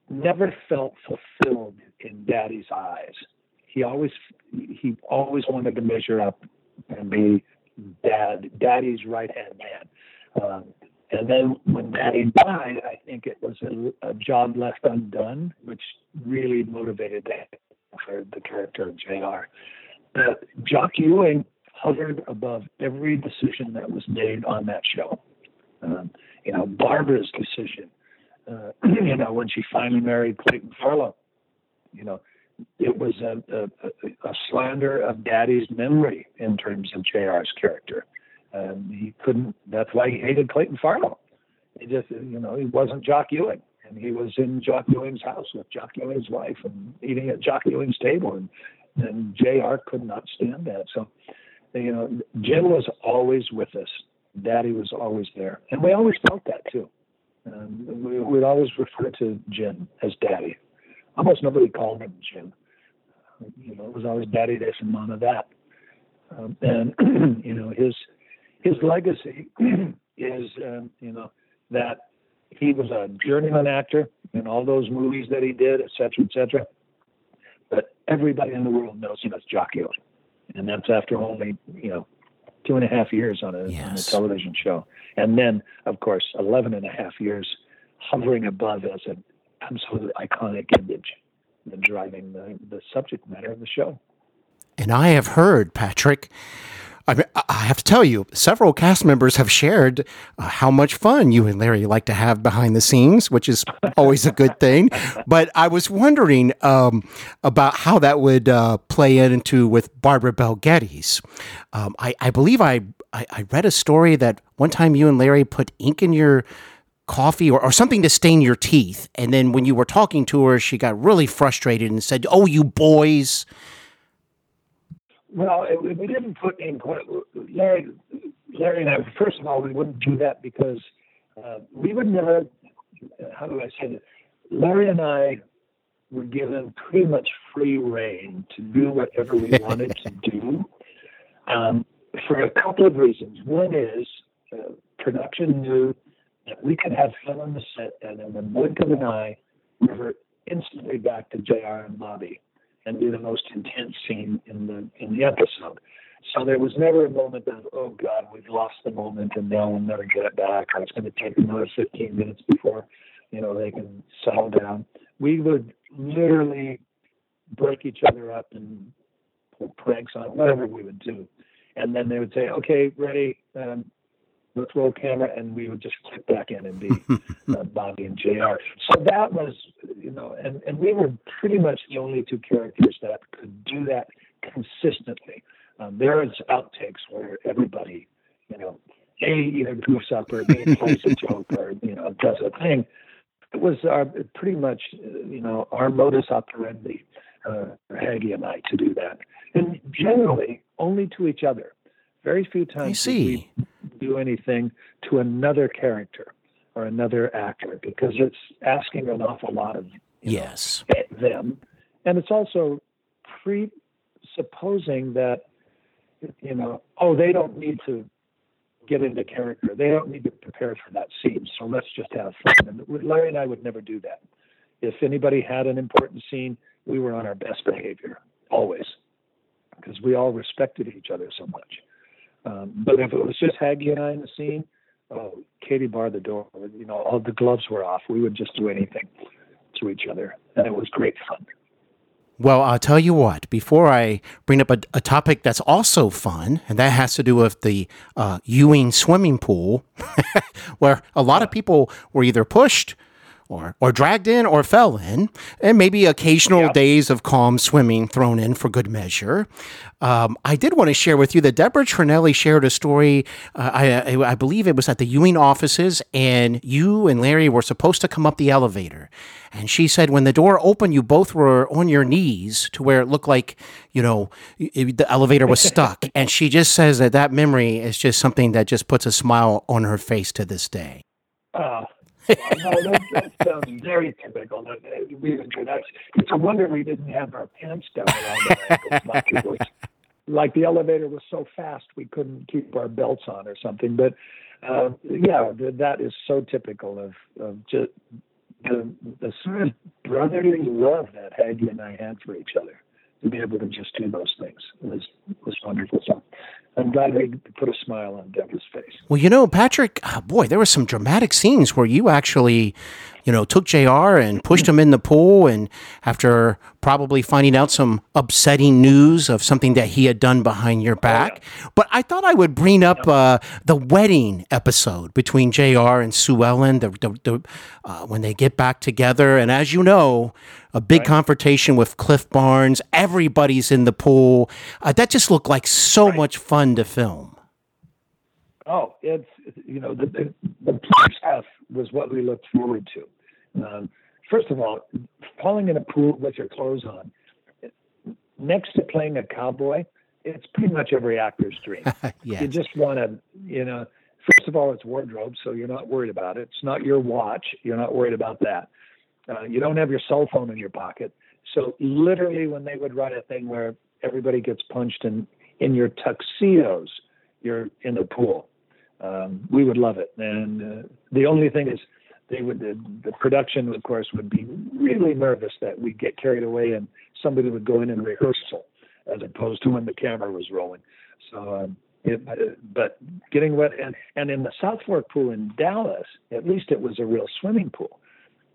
E: never felt fulfilled in Daddy's eyes. He always he always wanted to measure up and be Dad, Daddy's right hand man. Um, and then when Daddy died, I think it was a, a job left undone, which really motivated that for the character of Jr. But Jock Ewing hovered above every decision that was made on that show. Um, you know, Barbara's decision, uh, you know, when she finally married Clayton Farlow, you know, it was a, a, a slander of Daddy's memory in terms of JR's character. Um, he couldn't, that's why he hated Clayton Farlow. He just, you know, he wasn't Jock Ewing. And he was in Jock Ewing's house with Jock Ewing's wife and eating at Jock Ewing's table. And, and JR could not stand that. So, you know, Jim was always with us. Daddy was always there, and we always felt that too. Um, we would always refer to Jim as Daddy. Almost nobody called him Jim. You know, it was always Daddy this and Mama that. Um, and you know, his his legacy is um, you know that he was a journeyman actor in all those movies that he did, et cetera, et cetera. But everybody in the world knows him as Jock Ewing and that's after only you know two and a half years on a, yes. on a television show, and then of course 11 and a half years hovering above as an absolutely iconic image driving the, the subject matter of the show.
D: And I have heard, Patrick, I, mean, I have to tell you, several cast members have shared uh, how much fun you and Larry like to have behind the scenes, which is always a good thing. But I was wondering um, about how that would uh, play into with Barbara Bel Geddes. Um, I, I, believe I, I, I read a story that one time you and Larry put ink in your coffee or, or something to stain your teeth. And then when you were talking to her, she got really frustrated and said, Oh, you boys.
E: Well, we didn't put in Larry, Larry and I. First of all, we wouldn't do that because uh, we would never. How do I say it? Larry and I were given pretty much free reign to do whatever we wanted to do, um, for a couple of reasons. One is uh, production knew that we could have fun on the set, and in the blink of an eye, revert instantly back to Jr. and Bobby and do the most intense scene in the in the episode. So there was never a moment of, oh God, we've lost the moment and now we'll never get it back, or it's going to take another 15 minutes before, you know, they can settle down. We would literally break each other up and pull pranks on whatever we would do, and then they would say, okay, ready, um, let's roll camera, and we would just click back in and be uh, Bobby and Jr. So that was, you know, and, and we were pretty much the only two characters that could do that consistently. Um, there is outtakes where everybody, you know, A either goofs up or B plays a joke or, you know, does a thing. It was our, pretty much, you know, our modus operandi, uh, Haggy and I, to do that. And generally, only to each other. Very few times we do anything to another character or another actor because it's asking an awful lot of
D: yes.
E: know, them, and it's also presupposing that you know oh they don't need to get into character. They don't need to prepare for that scene. So let's just have fun. And Larry and I would never do that. If anybody had an important scene we were on our best behavior always because we all respected each other so much um, but if it was just Haggy and I in the scene, oh, Katie barred the door. You know, all the gloves were off. We would just do anything to each other, and it was great fun.
D: Well, I'll tell you what, before I bring up a, a, topic that's also fun, and that has to do with the uh, Ewing swimming pool, where a lot of people were either pushed or, or dragged in or fell in, and maybe occasional yep. days of calm swimming thrown in for good measure. Um, I did want to share with you that Deborah Tranelli shared a story. Uh, I, I, believe it was at the Ewing offices, and you and Larry were supposed to come up the elevator. And she said when the door opened, you both were on your knees to where it looked like, you know, the elevator was stuck. and she just says that that memory is just something that just puts a smile on her face to this day.
E: Uh, no, that, that sounds very typical. We that's, it's a wonder we didn't have our pants down around our ankles. Like, the elevator was so fast we couldn't keep our belts on or something. But uh, yeah, that is so typical of, of just the, the sort of brotherly love that Haggy and I had for each other to be able to just do those things was was wonderful. So I'm glad they put a smile on Deborah's face.
D: Well, you know, Patrick, oh boy, there were some dramatic scenes where you actually you know, took JR and pushed him in the pool. And after probably finding out some upsetting news of something that he had done behind your back. Oh, yeah. But I thought I would bring up uh, the wedding episode between JR and Sue Ellen, the, the, the uh, when they get back together. And as you know, a big right. confrontation with Cliff Barnes. Everybody's in the pool. Uh, that just looked like so right. much fun to film.
E: Oh, it's you know the the, the stuff was what we looked forward to. Um, first of all, falling in a pool with your clothes on, next to playing a cowboy, it's pretty much every actor's dream.
D: yes.
E: You just want to, you know, first of all, it's wardrobe, so you're not worried about it. It's not your watch. You're not worried about that. Uh, you don't have your cell phone in your pocket. So literally, when they would write a thing where everybody gets punched in in your tuxedos, you're in the pool um, we would love it. And uh, the only thing is, they would the, the, production, of course, would be really nervous that we'd get carried away and somebody would go in and rehearsal as opposed to when the camera was rolling. So, um, it, uh, but getting wet and and in the South Fork pool in Dallas, at least it was a real swimming pool.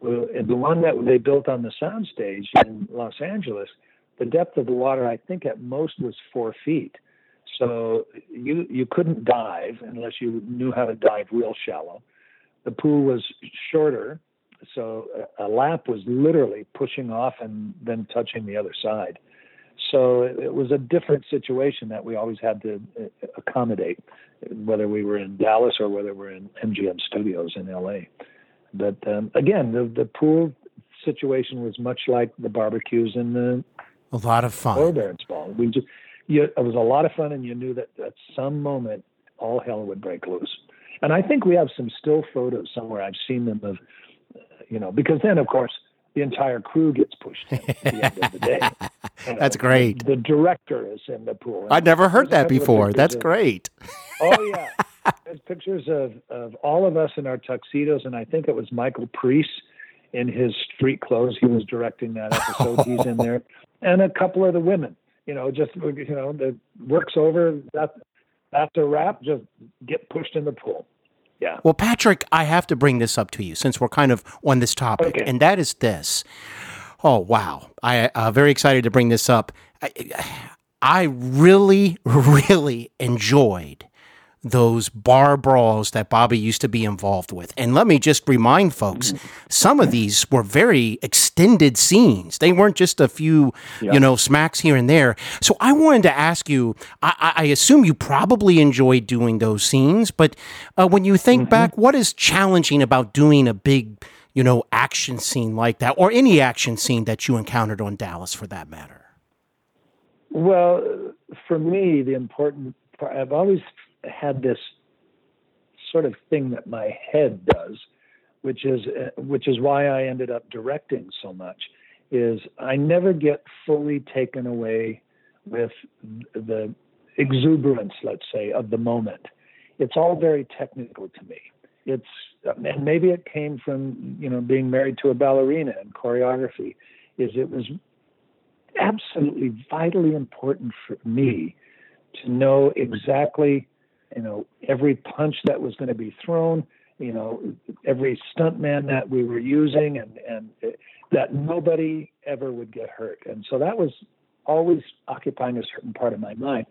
E: Well, the one that they built on the soundstage in Los Angeles, the depth of the water I think at most was four feet. So you you couldn't dive unless you knew how to dive real shallow. The pool was shorter, so a, a lap was literally pushing off and then touching the other side. So it, it was a different situation that we always had to uh, accommodate, whether we were in Dallas or whether we're in MGM Studios in LA. But um, again, the the pool situation was much like the barbecues and the
D: A lot of fun.
E: Ball. We just, you, it was a lot of fun, and you knew that at some moment all hell would break loose. And I think we have some still photos somewhere. I've seen them of, you know, because then of course the entire crew gets pushed at the end of the day. You know,
D: That's great.
E: The director is in the pool.
D: I'd never heard that before. That's
E: of-
D: great.
E: Oh yeah, there's pictures of of all of us in our tuxedos, and I think it was Michael Preece in his street clothes. He was directing that episode. He's in there, and a couple of the women. You know, just you know, the work's over. That after wrap, just get pushed in the pool. Yeah.
D: Well, Patrick, I have to bring this up to you since we're kind of on this topic,
E: Okay.
D: and that is this. Oh wow, I uh, very excited to bring this up. I, I really, really enjoyed those bar brawls that Bobby used to be involved with. And let me just remind folks, some of these were very extended scenes. They weren't just a few, you know, smacks here and there. So I wanted to ask you, I, I assume you probably enjoyed doing those scenes, but uh, when you think back, what is challenging about doing a big, you know, action scene like that, or any action scene that you encountered on Dallas for that matter?
E: Well, for me, the important part, I've always had this sort of thing that my head does, which is which is why I ended up directing so much. Is I never get fully taken away with the exuberance, let's say, of the moment. It's all very technical to me. It's and maybe it came from you know being married to a ballerina and choreography. Is it was absolutely vitally important for me to know exactly, you know, every punch that was going to be thrown, you know, every stuntman that we were using, and and uh, that nobody ever would get hurt. And so that was always occupying a certain part of my mind.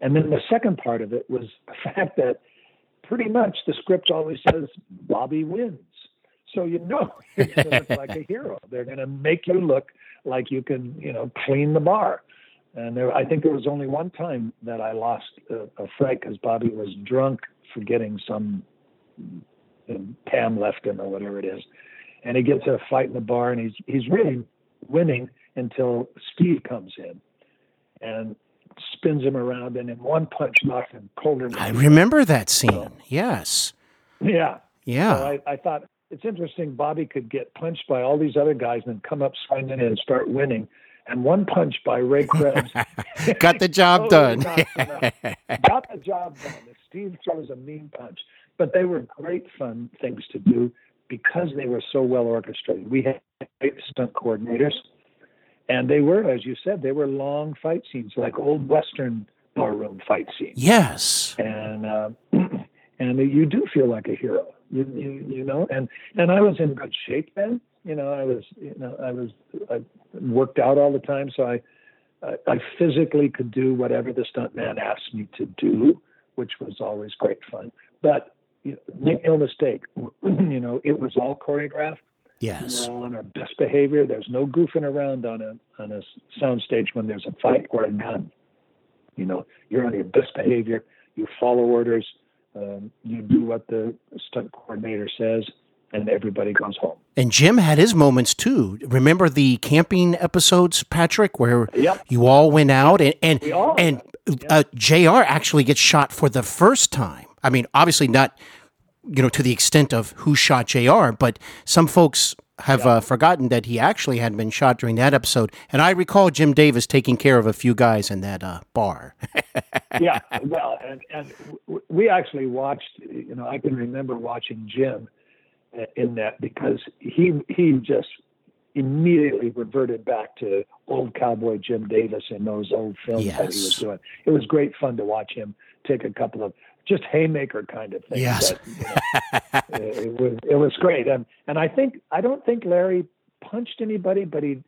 E: And then the second part of it was the fact that pretty much the script always says Bobby wins. So you know you're going to look like a hero. They're going to make you look like you can, you know, clean the bar. And there, I think there was only one time that I lost a, a fight because Bobby was drunk, forgetting some Pam left him or whatever it is, and he gets a fight in the bar, and he's he's really winning until Steve comes in, and spins him around, and in one punch knocks him colder. than
D: I remember that scene. Yes.
E: Yeah.
D: Yeah.
E: So I, I thought it's interesting. Bobby could get punched by all these other guys and then come up swinging and start winning. And one punch by Ray Krebs
D: Got the job
E: totally
D: done.
E: knocks him out. got the job done. Steve throws a mean punch, but they were great fun things to do because they were so well orchestrated. We had great stunt coordinators, and they were, as you said, they were long fight scenes, like old Western barroom fight scenes
D: yes.
E: and uh, and you do feel like a hero. You, you you know, and and I was in good shape then. You know, I was you know I was I worked out all the time, so I I, I physically could do whatever the stuntman asked me to do, which was always great fun. But you know, make no mistake, you know, it was all choreographed.
D: Yes.
E: We're all on our best behavior. There's no goofing around on a on a soundstage when there's a fight or a gun. You know, you're on your best behavior. You follow orders. Um, you do what the stunt coordinator says, and everybody goes home.
D: And Jim had his moments too. Remember the camping episodes, Patrick, where
E: Yep.
D: you all went out and and and uh, Jr. actually gets shot for the first time. I mean, obviously not, you know, to the extent of who shot Jr. But some folks have uh, forgotten that he actually had been shot during that episode. And I recall Jim Davis taking care of a few guys in that uh, bar.
E: yeah, well, and, and we actually watched. You know, I can remember watching Jim Uh, in that because he he just immediately reverted back to old cowboy Jim Davis in those old films that he was doing. It was great fun to watch him take a couple of just haymaker kind of things.
D: Yes.
E: that, you know, it was it was great, and and I think I don't think Larry punched anybody, but he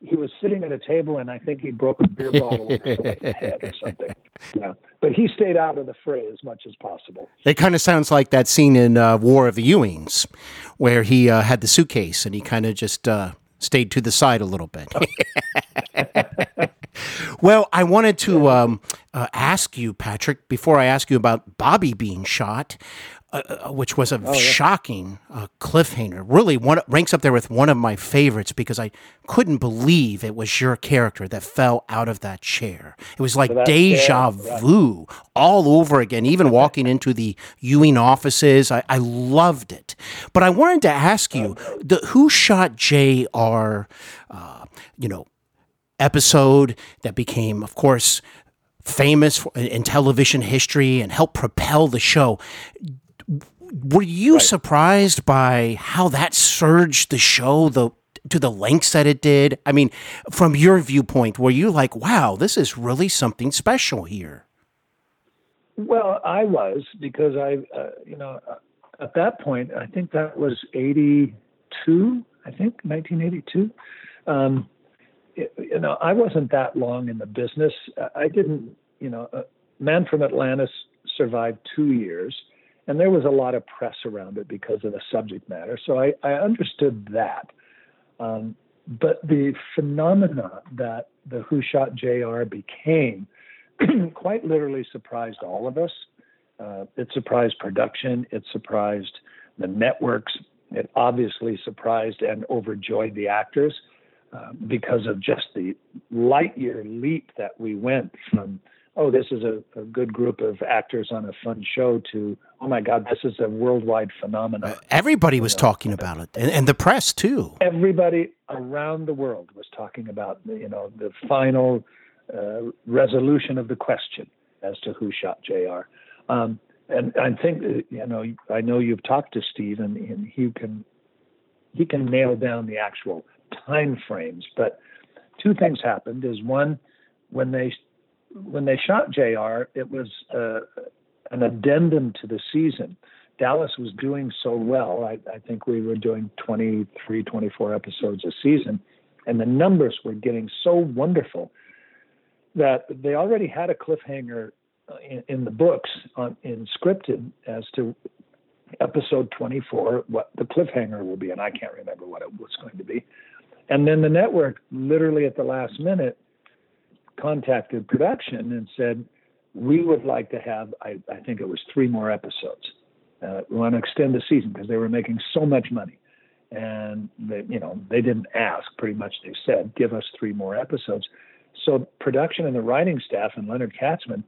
E: he was sitting at a table, and I think he broke a beer bottle over somebody's head or something. Yeah, but he stayed out of the fray as much as possible.
D: It kind of sounds like that scene in uh, War of the Ewings, where he uh, had the suitcase and he kind of just uh, stayed to the side a little bit. well, I wanted to um, uh, ask you, Patrick, before I ask you about Bobby being shot. Uh, uh, which was a oh, yeah. shocking uh, cliffhanger. Really, one ranks up there with one of my favorites because I couldn't believe it was your character that fell out of that chair. It was like deja vu all over again. Even walking into the Ewing offices, I, I loved it. But I wanted to ask you, the Who Shot J.R. Uh, you know, episode that became, of course, famous in television history and helped propel the show were you right. surprised by how that surged the show the to the lengths that it did? I mean, from your viewpoint, were you like, "Wow, this is really something special here"?
E: Well, I was because I, uh, you know, uh, at that point, I think that was '82. I think 1982. Um, it, you know, I wasn't that long in the business. I didn't, you know, uh, Man from Atlantis survived two years and there was a lot of press around it because of the subject matter. So I, I understood that. Um, but the phenomena that the Who Shot JR became quite literally surprised all of us. Uh, it surprised production, it surprised the networks, it obviously surprised and overjoyed the actors uh, because of just the light year leap that we went from oh, this is a, a, good group of actors on a fun show to, oh my God, this is a worldwide phenomenon. Uh,
D: everybody was talking about it, and, and, the press too.
E: Everybody around the world was talking about, you know, the final uh, resolution of the question as to who shot JR. Um, and I think, uh, you know, I know you've talked to Steve, and, and he can he can nail down the actual time frames. But two things happened: is one when they when they shot JR, it was uh, an addendum to the season. Dallas was doing so well. I, I, think we were doing 23, 24 episodes a season, and the numbers were getting so wonderful that they already had a cliffhanger uh, in, in the books on, in scripted as to episode 24 what the cliffhanger will be and i can't remember what it was going to be and then the network literally at the last minute contacted production and said, we would like to have, I, I think it was three more episodes. Uh, we want to extend the season because they were making so much money. And they, you know, they didn't ask. Pretty much, they said, "Give us three more episodes." So production and the writing staff and Leonard Katzman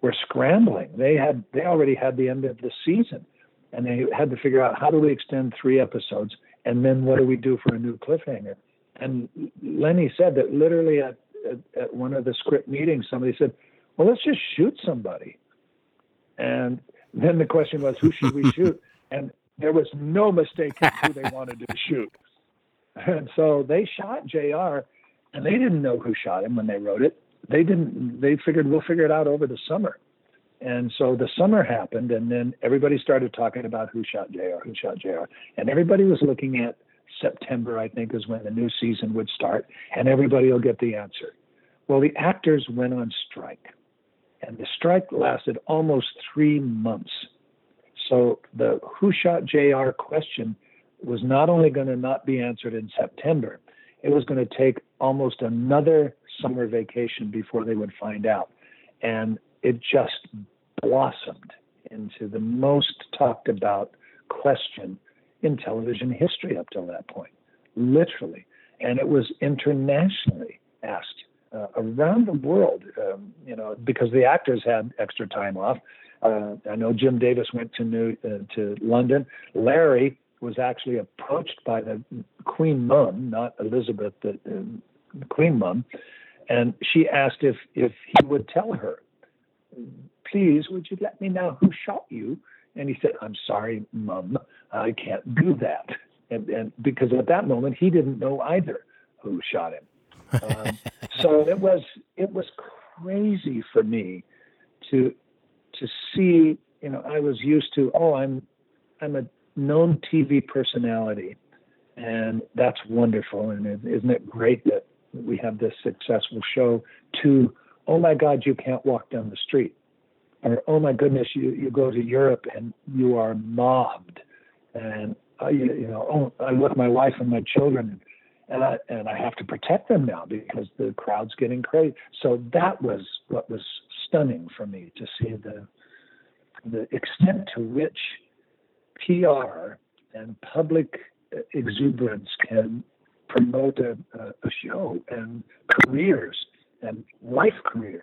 E: were scrambling. They had, they already had the end of the season, and they had to figure out how do we extend three episodes, and then what do we do for a new cliffhanger. And Lenny said that literally at at, at one of the script meetings, somebody said, "Well, let's just shoot somebody." And then the question was, "Who should we shoot?" And there was no mistake who they wanted to shoot. And so they shot Jr. And they didn't know who shot him when they wrote it. They didn't. They figured we'll figure it out over the summer. And so the summer happened, and then everybody started talking about who shot JR, who shot JR. And everybody was looking at September, I think, is when the new season would start, and everybody will get the answer. Well, the actors went on strike, and the strike lasted almost three months. So the who shot JR question was not only going to not be answered in September, it was going to take almost another summer vacation before they would find out. And it just blossomed into the most talked about question in television history up till that point, literally. And it was internationally asked uh, around the world, um, you know, because the actors had extra time off. Uh, I know Jim Davis went to New uh, to London. Larry was actually approached by the Queen Mum, not Elizabeth, the, uh, Queen Mum, and she asked if if he would tell her, please, would you let me know who shot you? And he said, I'm sorry, Mum, I can't do that. And, and because at that moment he didn't know either who shot him. Um, so it was it was crazy for me to to see. You know, I was used to oh, I'm I'm a known TV personality, and that's wonderful. And isn't it great that we have this successful show to, oh my God, you can't walk down the street. Or, oh my goodness, you, you go to Europe and you are mobbed. And, you, you know, oh, I'm with my wife and my children and I, and I have to protect them now because the crowd's getting crazy. So that was what was stunning for me to see the, the extent to which PR and public exuberance can promote a, a show and careers and life careers.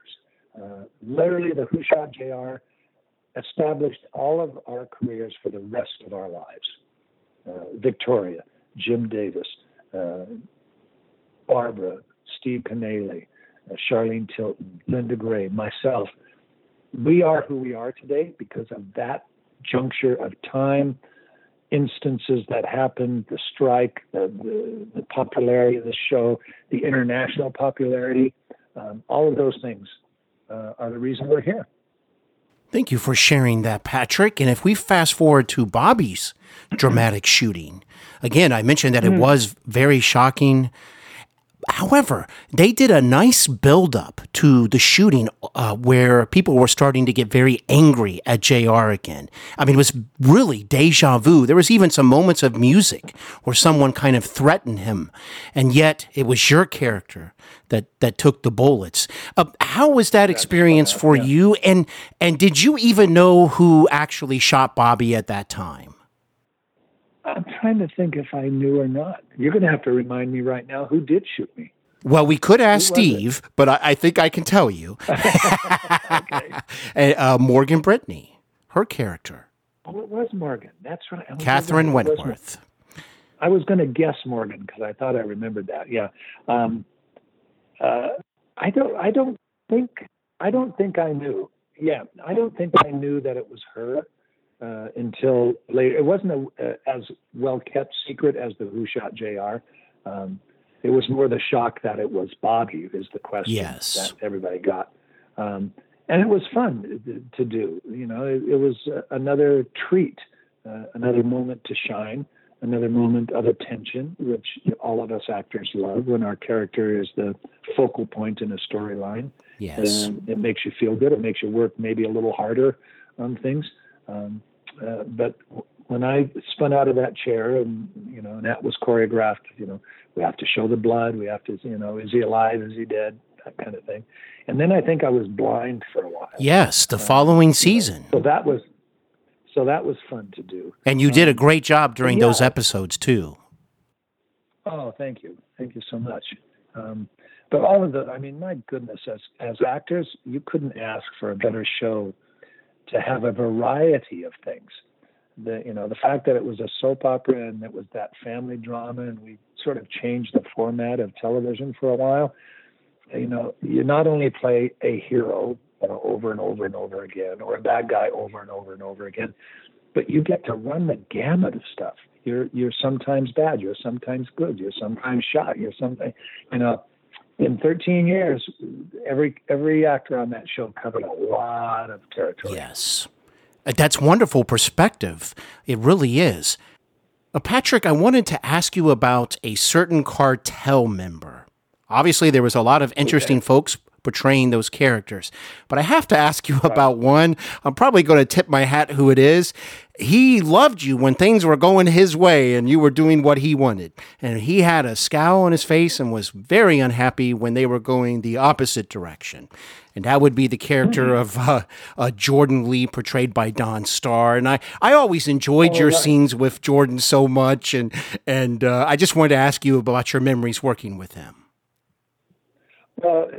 E: Uh, literally, the Shot JR established all of our careers for the rest of our lives. Uh, Victoria, Jim Davis, Barbara, Steve Kanaly, uh, Charlene Tilton, Linda Gray, myself. We are who we are today because of that juncture of time instances that happened the strike, the, the, the popularity of the show, the international popularity, um, all of those things uh, are the reason we're here.
D: Thank you for sharing that, Patrick. And if we fast forward to Bobby's dramatic shooting, again, I mentioned that it mm-hmm. was very shocking However, they did a nice build up to the shooting uh, where people were starting to get very angry at JR again. I mean, it was really deja vu. There was even some moments of music where someone kind of threatened him, and yet it was your character that that took the bullets. Uh, how was that experience for you? And and did you even know who actually shot Bobby at that time?
E: Trying to think if I knew or not. You're going to have to remind me right now who did shoot me.
D: Well, we could ask Steve, it? but I, I, think I can tell you. uh, Morgan Brittany, her character.
E: Oh, it was Morgan. That's right.
D: Catherine Wentworth.
E: I was going to guess Morgan because I thought I remembered that. Yeah. Um, uh, I don't. I don't think. I don't think I knew. Yeah, I don't think I knew that it was her uh, until later. It wasn't a, uh, as well kept secret as the Who Shot Jr. Um, it was more the shock that it was Bobby is the question
D: yes.
E: that everybody got. Um, and it was fun to do. You know, it, it was uh, another treat, uh, another moment to shine, another moment of attention, which all of us actors love when our character is the focal point in a storyline.
D: Yes,
E: and it makes you feel good. It makes you work maybe a little harder on things. Um, uh, but when I spun out of that chair, and you know, and that was choreographed. You know, we have to show the blood. We have to, you know, is he alive? Is he dead? That kind of thing. And then I think I was blind for a while.
D: Yes, the uh, following season.
E: So that was, so that was fun to do.
D: And you um, did a um, great job during yeah. those episodes too.
E: Oh, thank you, thank you so much. Um, but all of the, I mean, my goodness, as as actors, you couldn't ask for a better show to have a variety of things. The you know the fact that it was a soap opera and it was that family drama, and we sort of changed the format of television for a while. You know, you not only play a hero you know, over and over and over again, or a bad guy over and over and over again, but you get to run the gamut of stuff. You're you're sometimes bad, you're sometimes good, you're sometimes shot, you're sometimes you know in 13 years, every every actor on that show covered a lot of territory.
D: Yes, uh, that's wonderful perspective. It really is. Uh, Patrick, I wanted to ask you about a certain cartel member. Obviously, there was a lot of interesting okay. folks portraying those characters. But I have to ask you about one. I'm probably going to tip my hat who it is. He loved you when things were going his way and you were doing what he wanted. And he had a scowl on his face and was very unhappy when they were going the opposite direction. And that would be the character mm-hmm. of uh, uh, Jordan Lee, portrayed by Don Starr. And I, I always enjoyed oh, your right. scenes with Jordan so much. And, and uh, I just wanted to ask you about your memories working with him.
E: Well,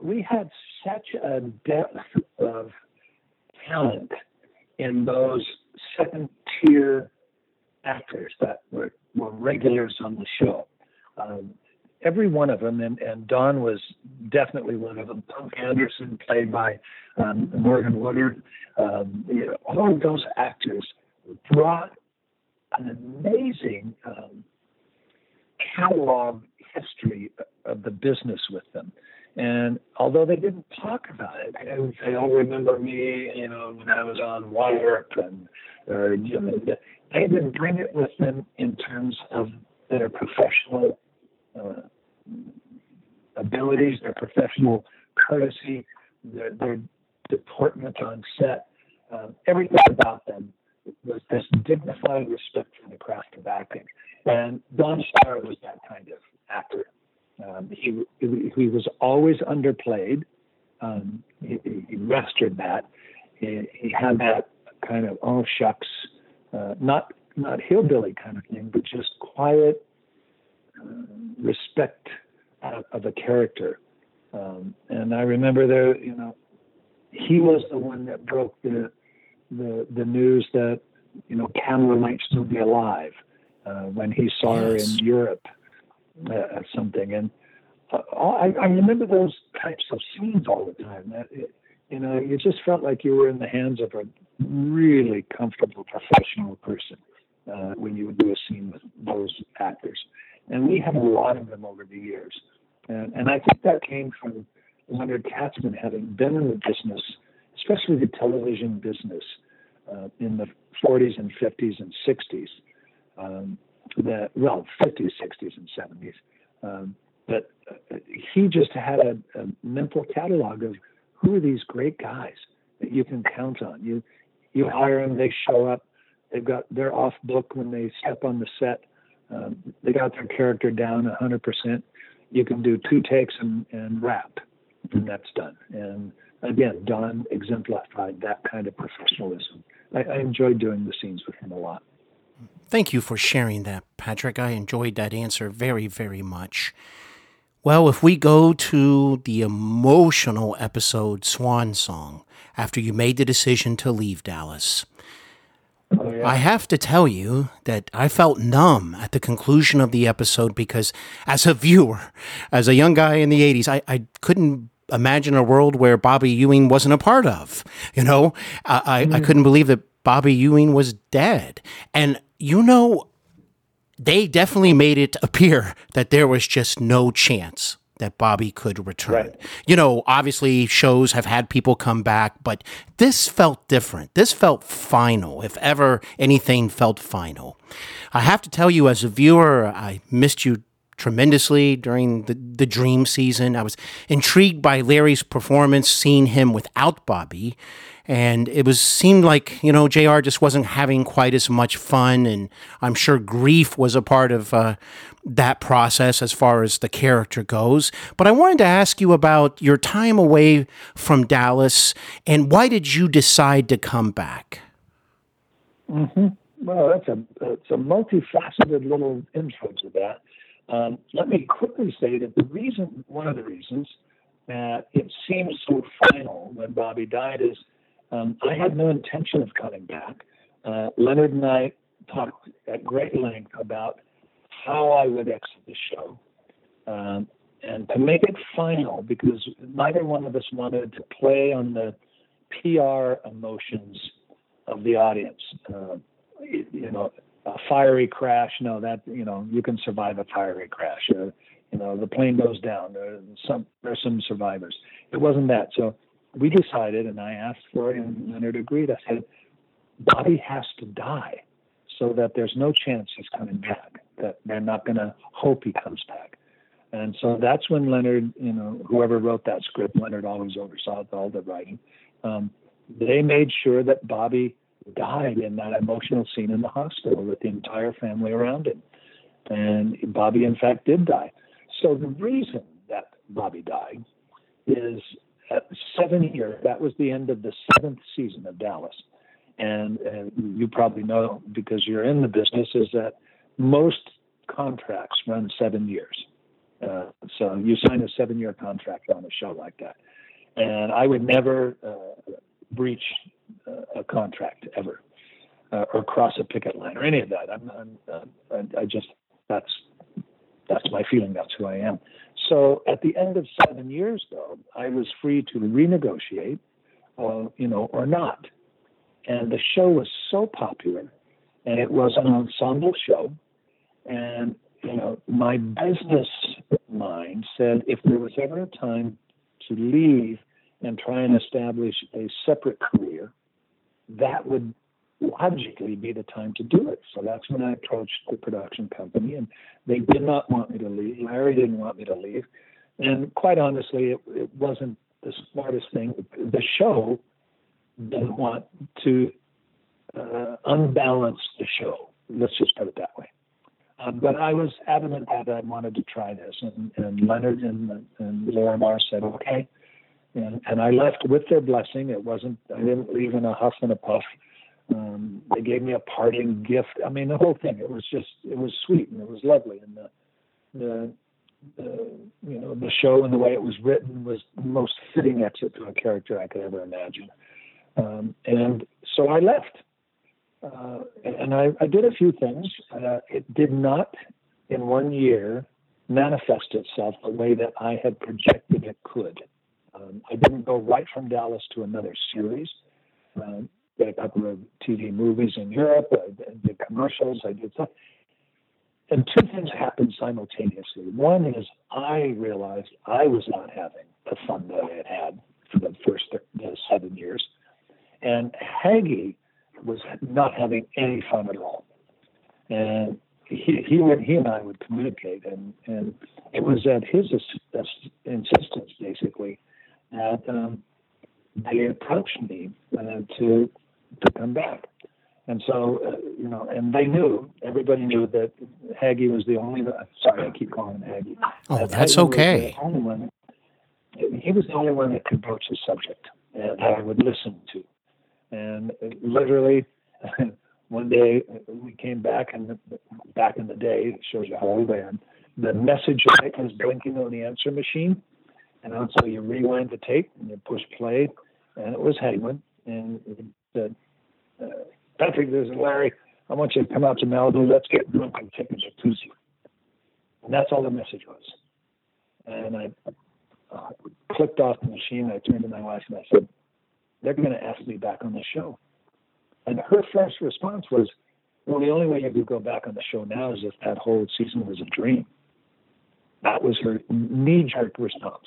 E: we had such a depth of talent in those second tier actors that were, were regulars on the show. Um, every one of them, and, and Don was definitely one of them. Punk Anderson, played by um, Morgan Woodward, um, you know, all of those actors brought an amazing um, catalog history of the business with them. And although they didn't talk about it, they, all remember me, you know, when I was on Wire and or, they didn't bring it with them in terms of their professional uh, abilities, their professional courtesy, their, their deportment on set, um, everything about them was this dignified respect for the craft of acting. And Don Starr was that kind of actor. Um, he, he was always underplayed. Um, he, he mastered that. He, he had that kind of oh shucks, uh, not not hillbilly kind of thing, but just quiet uh, respect of, of, a character. Um, and I remember there, you know, he was the one that broke the the the news that you know Pamela might still be alive uh, when he saw yes. her in Europe uh, something. And uh, I, I remember those types of scenes all the time. That it, you know, you just felt like you were in the hands of a really comfortable professional person uh, when you would do a scene with those actors. And we had a lot of them over the years. And, and I think that came from Leonard Katzman having been in the business, especially the television business, uh, in the 40s and 50s and 60s. Um, that well, 50s, 60s, and 70s. Um, but uh, he just had a, a mental catalog of who are these great guys that you can count on. You you hire them, they show up, they've got they're off book when they step on the set. Um, they got their character down 100%. You can do two takes and, and wrap, and that's done. And again, Don exemplified that kind of professionalism. I, I enjoyed doing the scenes with him a lot.
D: Thank you for sharing that, Patrick. I enjoyed that answer very, very much. Well, if we go to the emotional episode Swan Song after you made the decision to leave Dallas, oh, yeah. I have to tell you that I felt numb at the conclusion of the episode because, as a viewer, as a young guy in the 80s, I, I couldn't imagine a world where Bobby Ewing wasn't a part of. You know, I, I, mm. I couldn't believe that Bobby Ewing was dead. And, you know, they definitely made it appear that there was just no chance that Bobby could return. Right. You know, obviously shows have had people come back, but this felt different. This felt final, if ever anything felt final. I have to tell you, as a viewer, I missed you tremendously during the, the dream season. I was intrigued by Larry's performance, seeing him without Bobby and it was seemed like you know Jr. just wasn't having quite as much fun, and I'm sure grief was a part of uh, that process as far as the character goes. But I wanted to ask you about your time away from Dallas, and why did you decide to come back?
E: Mm-hmm. Well, that's a it's a multifaceted little intro to that. Um, let me quickly say that the reason, one of the reasons that it seemed so final when Bobby died is um, I had no intention of coming back. Uh, Leonard and I talked at great length about how I would exit the show. Um, and to make it final, because neither one of us wanted to play on the PR emotions of the audience. Uh, you know, a fiery crash, no, that, you know, you can survive a fiery crash. Uh, you know, the plane goes down. There are some, there are some survivors. It wasn't that. So we decided, and I asked for it, and Leonard agreed. I said, Bobby has to die so that there's no chance he's coming back, that they're not going to hope he comes back. And so that's when Leonard, you know, whoever wrote that script, Leonard always oversaw all the writing. Um, they made sure that Bobby died in that emotional scene in the hospital with the entire family around him. And Bobby, in fact, did die. So the reason that Bobby died is seven years, that was the end of the seventh season of Dallas. And, you probably know because you're in the business is that most contracts run seven years. Uh, so you sign a seven year contract on a show like that. And I would never uh, breach uh, a contract ever uh, or cross a picket line or any of that. I'm, I'm uh, I just, that's, that's my feeling. That's who I am. So at the end of seven years, though, I was free to renegotiate, uh, you know, or not. And the show was so popular, and it was an ensemble show. And you know, my business mind said if there was ever a time to leave and try and establish a separate career, that would logically be the time to do it. So that's when I approached the production company, and they did not want me to leave. Larry didn't want me to leave, and quite honestly, it, it wasn't the smartest thing. The show didn't want to uh, unbalance the show. Let's just put it that way. Um, but I was adamant that I wanted to try this, and, and Leonard and, and Lorimar said, "Okay." And, and I left with their blessing. It wasn't. I didn't leave in a huff and a puff. Um, they gave me a parting gift. I mean, the whole thing. It was just. It was sweet and it was lovely. And the, the, the you know the show and the way it was written was the most fitting exit to a character I could ever imagine. Um, and so I left. Uh, and I, I, did a few things. Uh, it did not, in one year, manifest itself the way that I had projected it could. Um, I didn't go right from Dallas to another series. Um, did a couple of TV movies in Europe. I did commercials. I did stuff. And two things happened simultaneously. One is I realized I was not having the fun that I had had for the first seven years. And Hagee was not having any fun at all. And he he would he and I would communicate, and and it was at his insistence basically that um, they approached me uh, to to come back. And so, uh, you know, and they knew, everybody knew that Hagee was the only, sorry, I keep calling him Hagee.
D: Oh, that's okay.
E: only one, he was the only one that could broach the subject and I would listen to. And literally, one day we came back, and back in the day, it shows you how old I am. The message light was blinking on the answer machine, and so you rewind the tape and you push play, and it was Hagman, and said, uh, "Patrick, there's Larry. I want you to come out to Malibu. Let's get drunk and take a jacuzzi." And that's all the message was. And I uh, clicked off the machine. I turned to my wife and I said, they're going to ask me back on the show. And her first response was, well, the only way you could go back on the show now is if that whole season was a dream. That was her knee jerk response.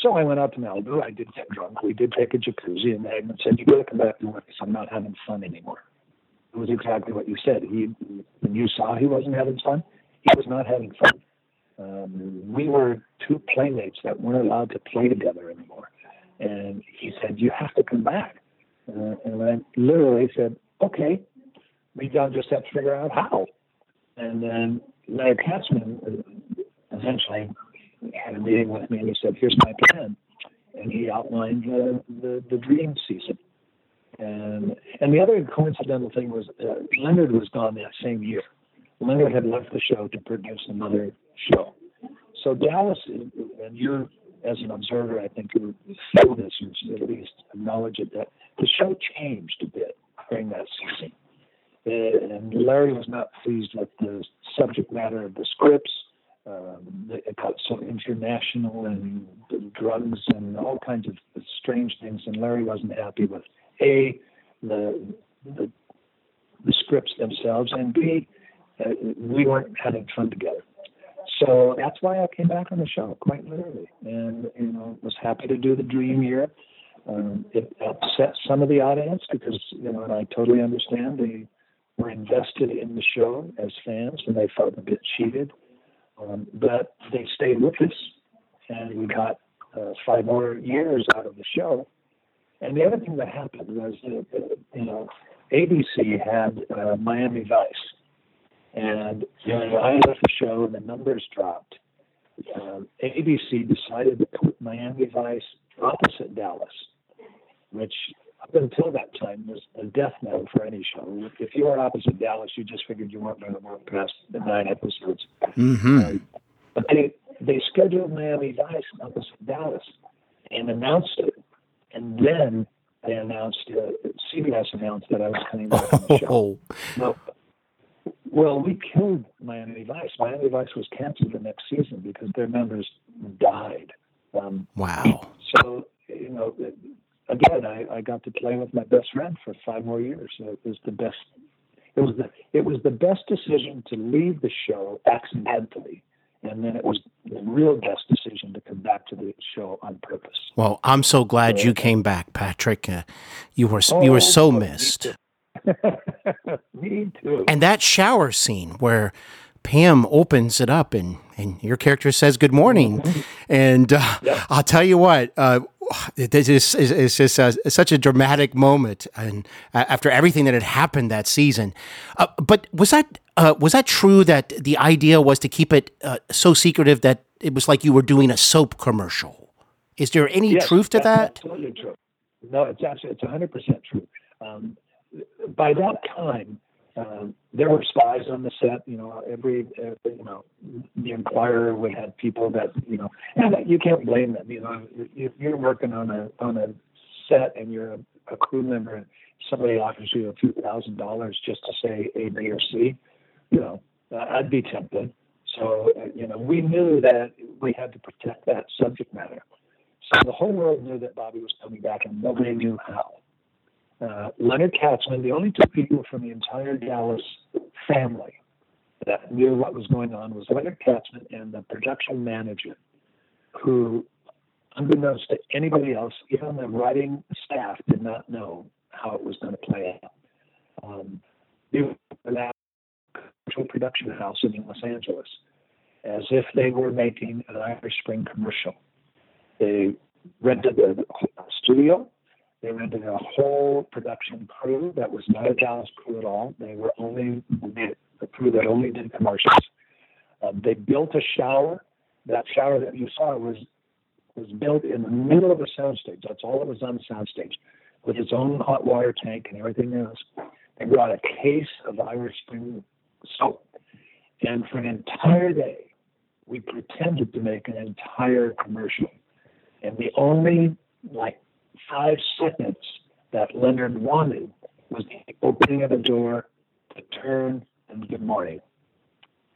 E: So I went out to Malibu. I did get drunk. We did take a jacuzzi, and Hagman said, "You better come back to work I'm not having fun anymore." It was exactly what you said. He, when you saw he wasn't having fun, he was not having fun. Um, we were two playmates that weren't allowed to play together anymore. And he said, You have to come back. Uh, and I literally said, Okay, we don't just have to figure out how. And then Larry Katzman uh, essentially had a meeting with me and he said, Here's my plan. And he outlined uh, the, the dream season. And, and the other coincidental thing was uh, Leonard was gone that same year. Leonard had left the show to produce another show. So Dallas, and you're as an observer, I think you feel this, or at least acknowledge it, that the show changed a bit during that season. And Larry was not pleased with the subject matter of the scripts. It got so international and drugs and all kinds of strange things, and Larry wasn't happy with a the the, the scripts themselves, and b uh, we weren't having fun together. So that's why I came back on the show, quite literally, and you know was happy to do the dream year. Um, it upset some of the audience because you know, and I totally understand they were invested in the show as fans and they felt a bit cheated. Um, but they stayed with us, and we got uh, five more years out of the show. And the other thing that happened was, that, uh, you know, ABC had uh, Miami Vice and when I left the show and the numbers dropped, um, ABC decided to put Miami Vice opposite Dallas, which up until that time was a death knell for any show. If you were opposite Dallas, you just figured you weren't going to work past the nine episodes.
D: Mm-hmm. Um,
E: but they they scheduled Miami Vice opposite Dallas and announced it, and then they announced uh, CBS announced that I was coming back on the show.
D: Oh.
E: Now, well, we killed Miami Vice. Miami Vice was canceled the next season because their members died.
D: Um, wow.
E: So, you know, again, I, I got to play with my best friend for five more years. It was the best. It was the it was the best decision to leave the show accidentally, and then it was the real best decision to come back to the show on purpose.
D: Well, I'm so glad so, you came back, Patrick. Uh, you were oh, you were so missed.
E: Me too.
D: And that shower scene where Pam opens it up and, and your character says good morning. And uh. I'll tell you what, uh, this is it's just uh such a dramatic moment, and uh, after everything that had happened that season. Uh, but was that uh, was that true that the idea was to keep it uh, so secretive that it was like you were doing a soap commercial? Is there any
E: Yes,
D: truth to that?
E: Absolutely true. No, it's absolutely it's 100 percent true. Um, by that time, um, there were spies on the set. You know, every uh, you know, the Enquirer would have people that you know, and you can't blame them. You know, if you're working on a on a set and you're a, a crew member and somebody offers you a few thousand dollars just to say A, B, or C, you know, I'd be tempted. So, uh, you know, we knew that we had to protect that subject matter. So the whole world knew that Bobby was coming back, and nobody knew how. Uh, Leonard Katzman, the only two people from the entire Dallas family that knew what was going on was Leonard Katzman and the production manager, who, unbeknownst to anybody else, even the writing staff did not know how it was going to play out. Um, they were commercial production house in Los Angeles, as if they were making an Irish Spring commercial. They rented a studio. They rented a whole production crew that was not a Dallas crew at all. They were only a crew that only did commercials. Um, they built a shower. That shower that you saw was was built in the middle of a soundstage. That's all that was on the soundstage, with its own hot water tank and everything else. They brought a case of Irish Spring soap, and for an entire day, we pretended to make an entire commercial. And the only like five seconds that Leonard wanted was the opening of the door, the turn, and good morning.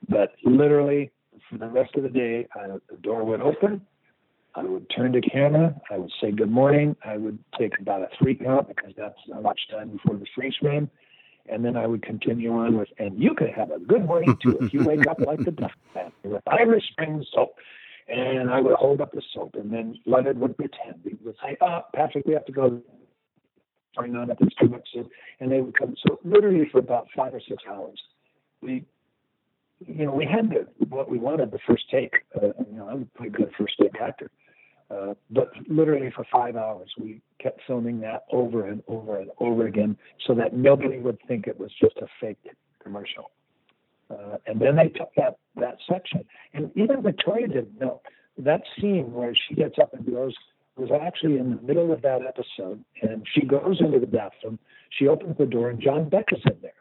E: But literally, for the rest of the day, I, the door would open. I would turn to camera. I would say good morning. I would take about a three count because that's how much time before the freeze frame. And then I would continue on with, and you could have a good morning too if you wake up like the duck with Irish Spring soap. And I would hold up the soap, and then Leonard would pretend. He would say, "Oh, Patrick, we have to go." Turning on up this too much and they would come. So literally for about five or six hours, we, you know, we had the, what we wanted the first take. Uh, you know, I'm a pretty good first take actor. Uh, but literally for five hours, we kept filming that over and over and over again so that nobody would think it was just a fake commercial. Uh, and then they took that, that section. And even Victoria didn't know. That scene where she gets up and goes was actually in the middle of that episode. And she goes into the bathroom, she opens the door, and John Beck is in there.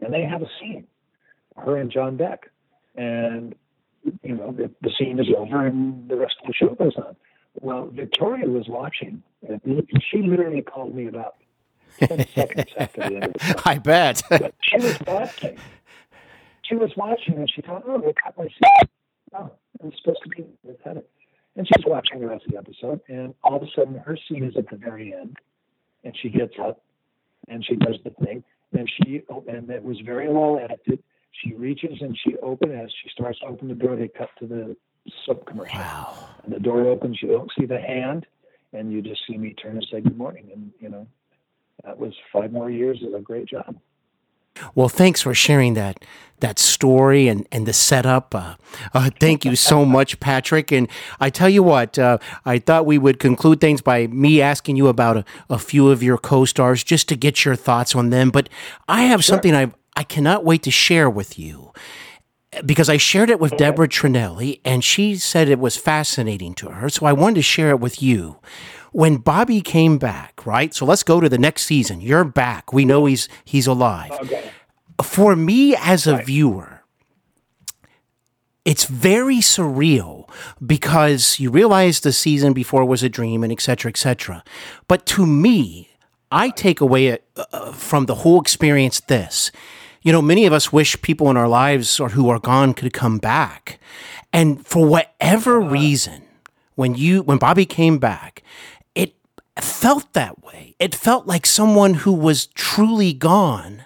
E: And they have a scene, her and John Beck. And, you know, the, the scene is over and the rest of the show goes on. Well, Victoria was watching, and she literally called me about 10 seconds after the end of the show.
D: I bet.
E: But she was watching. She was watching, and she thought, "Oh, they cut my scene. Oh, I'm supposed to be cut. And she's watching the rest of the episode, and all of a sudden, her scene is at the very end, and she gets up, and she does the thing, and she and it was very well edited. She reaches and she opens as she starts to open the door. They cut to the soap commercial.
D: wow.
E: And the door opens, you don't see the hand, and you just see me turn and say good morning. And, you know, that was five more years of a great job.
D: Well, thanks for sharing that that story and, and the setup. Uh, uh, thank you so much, Patrick. And I tell you what, uh, I thought we would conclude things by me asking you about a, a few of your co-stars just to get your thoughts on them. But I have something I I cannot wait to share with you because I shared it with Deborah Tranelli and she said it was fascinating to her. So I wanted to share it with you. When Bobby came back, right? So let's go to the next season. You're back. We know he's he's alive.
E: Okay.
D: For me as a viewer, it's very surreal because you realize the season before was a dream and et cetera, et cetera. But to me, I take away uh, from the whole experience this. You know, many of us wish people in our lives or who are gone could come back. And for whatever reason, when you when Bobby came back, it felt that way. It felt like someone who was truly gone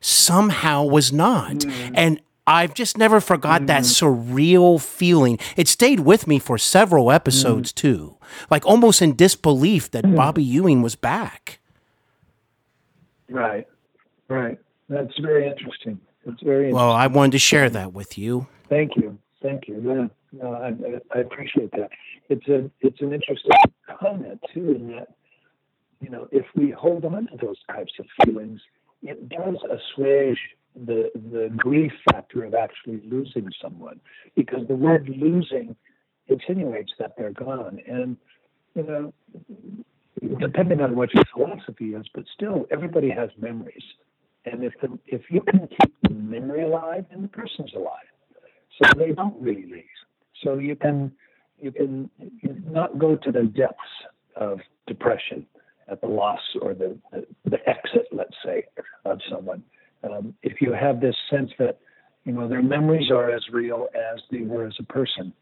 D: somehow was not. Mm. And I've just never forgot that mm. surreal feeling. It stayed with me for several episodes mm. too, like almost in disbelief that Bobby Ewing was back.
E: Right. Right. That's very interesting. It's very interesting.
D: Well, I wanted to share that with you.
E: Thank you. Thank you. Yeah, no, I, I appreciate that. It's a it's an interesting comment too, in that you know if we hold on to those types of feelings, it does assuage the the grief factor of actually losing someone, because the word losing insinuates that they're gone, and you know depending on what your philosophy is, but still everybody has memories, and if the, if you can keep the memory alive, then the person's alive. So they don't really leave. So you can you can not go to the depths of depression at the loss or the the, the exit, let's say, of someone. Um, if you have this sense that you know their memories are as real as they were as a person,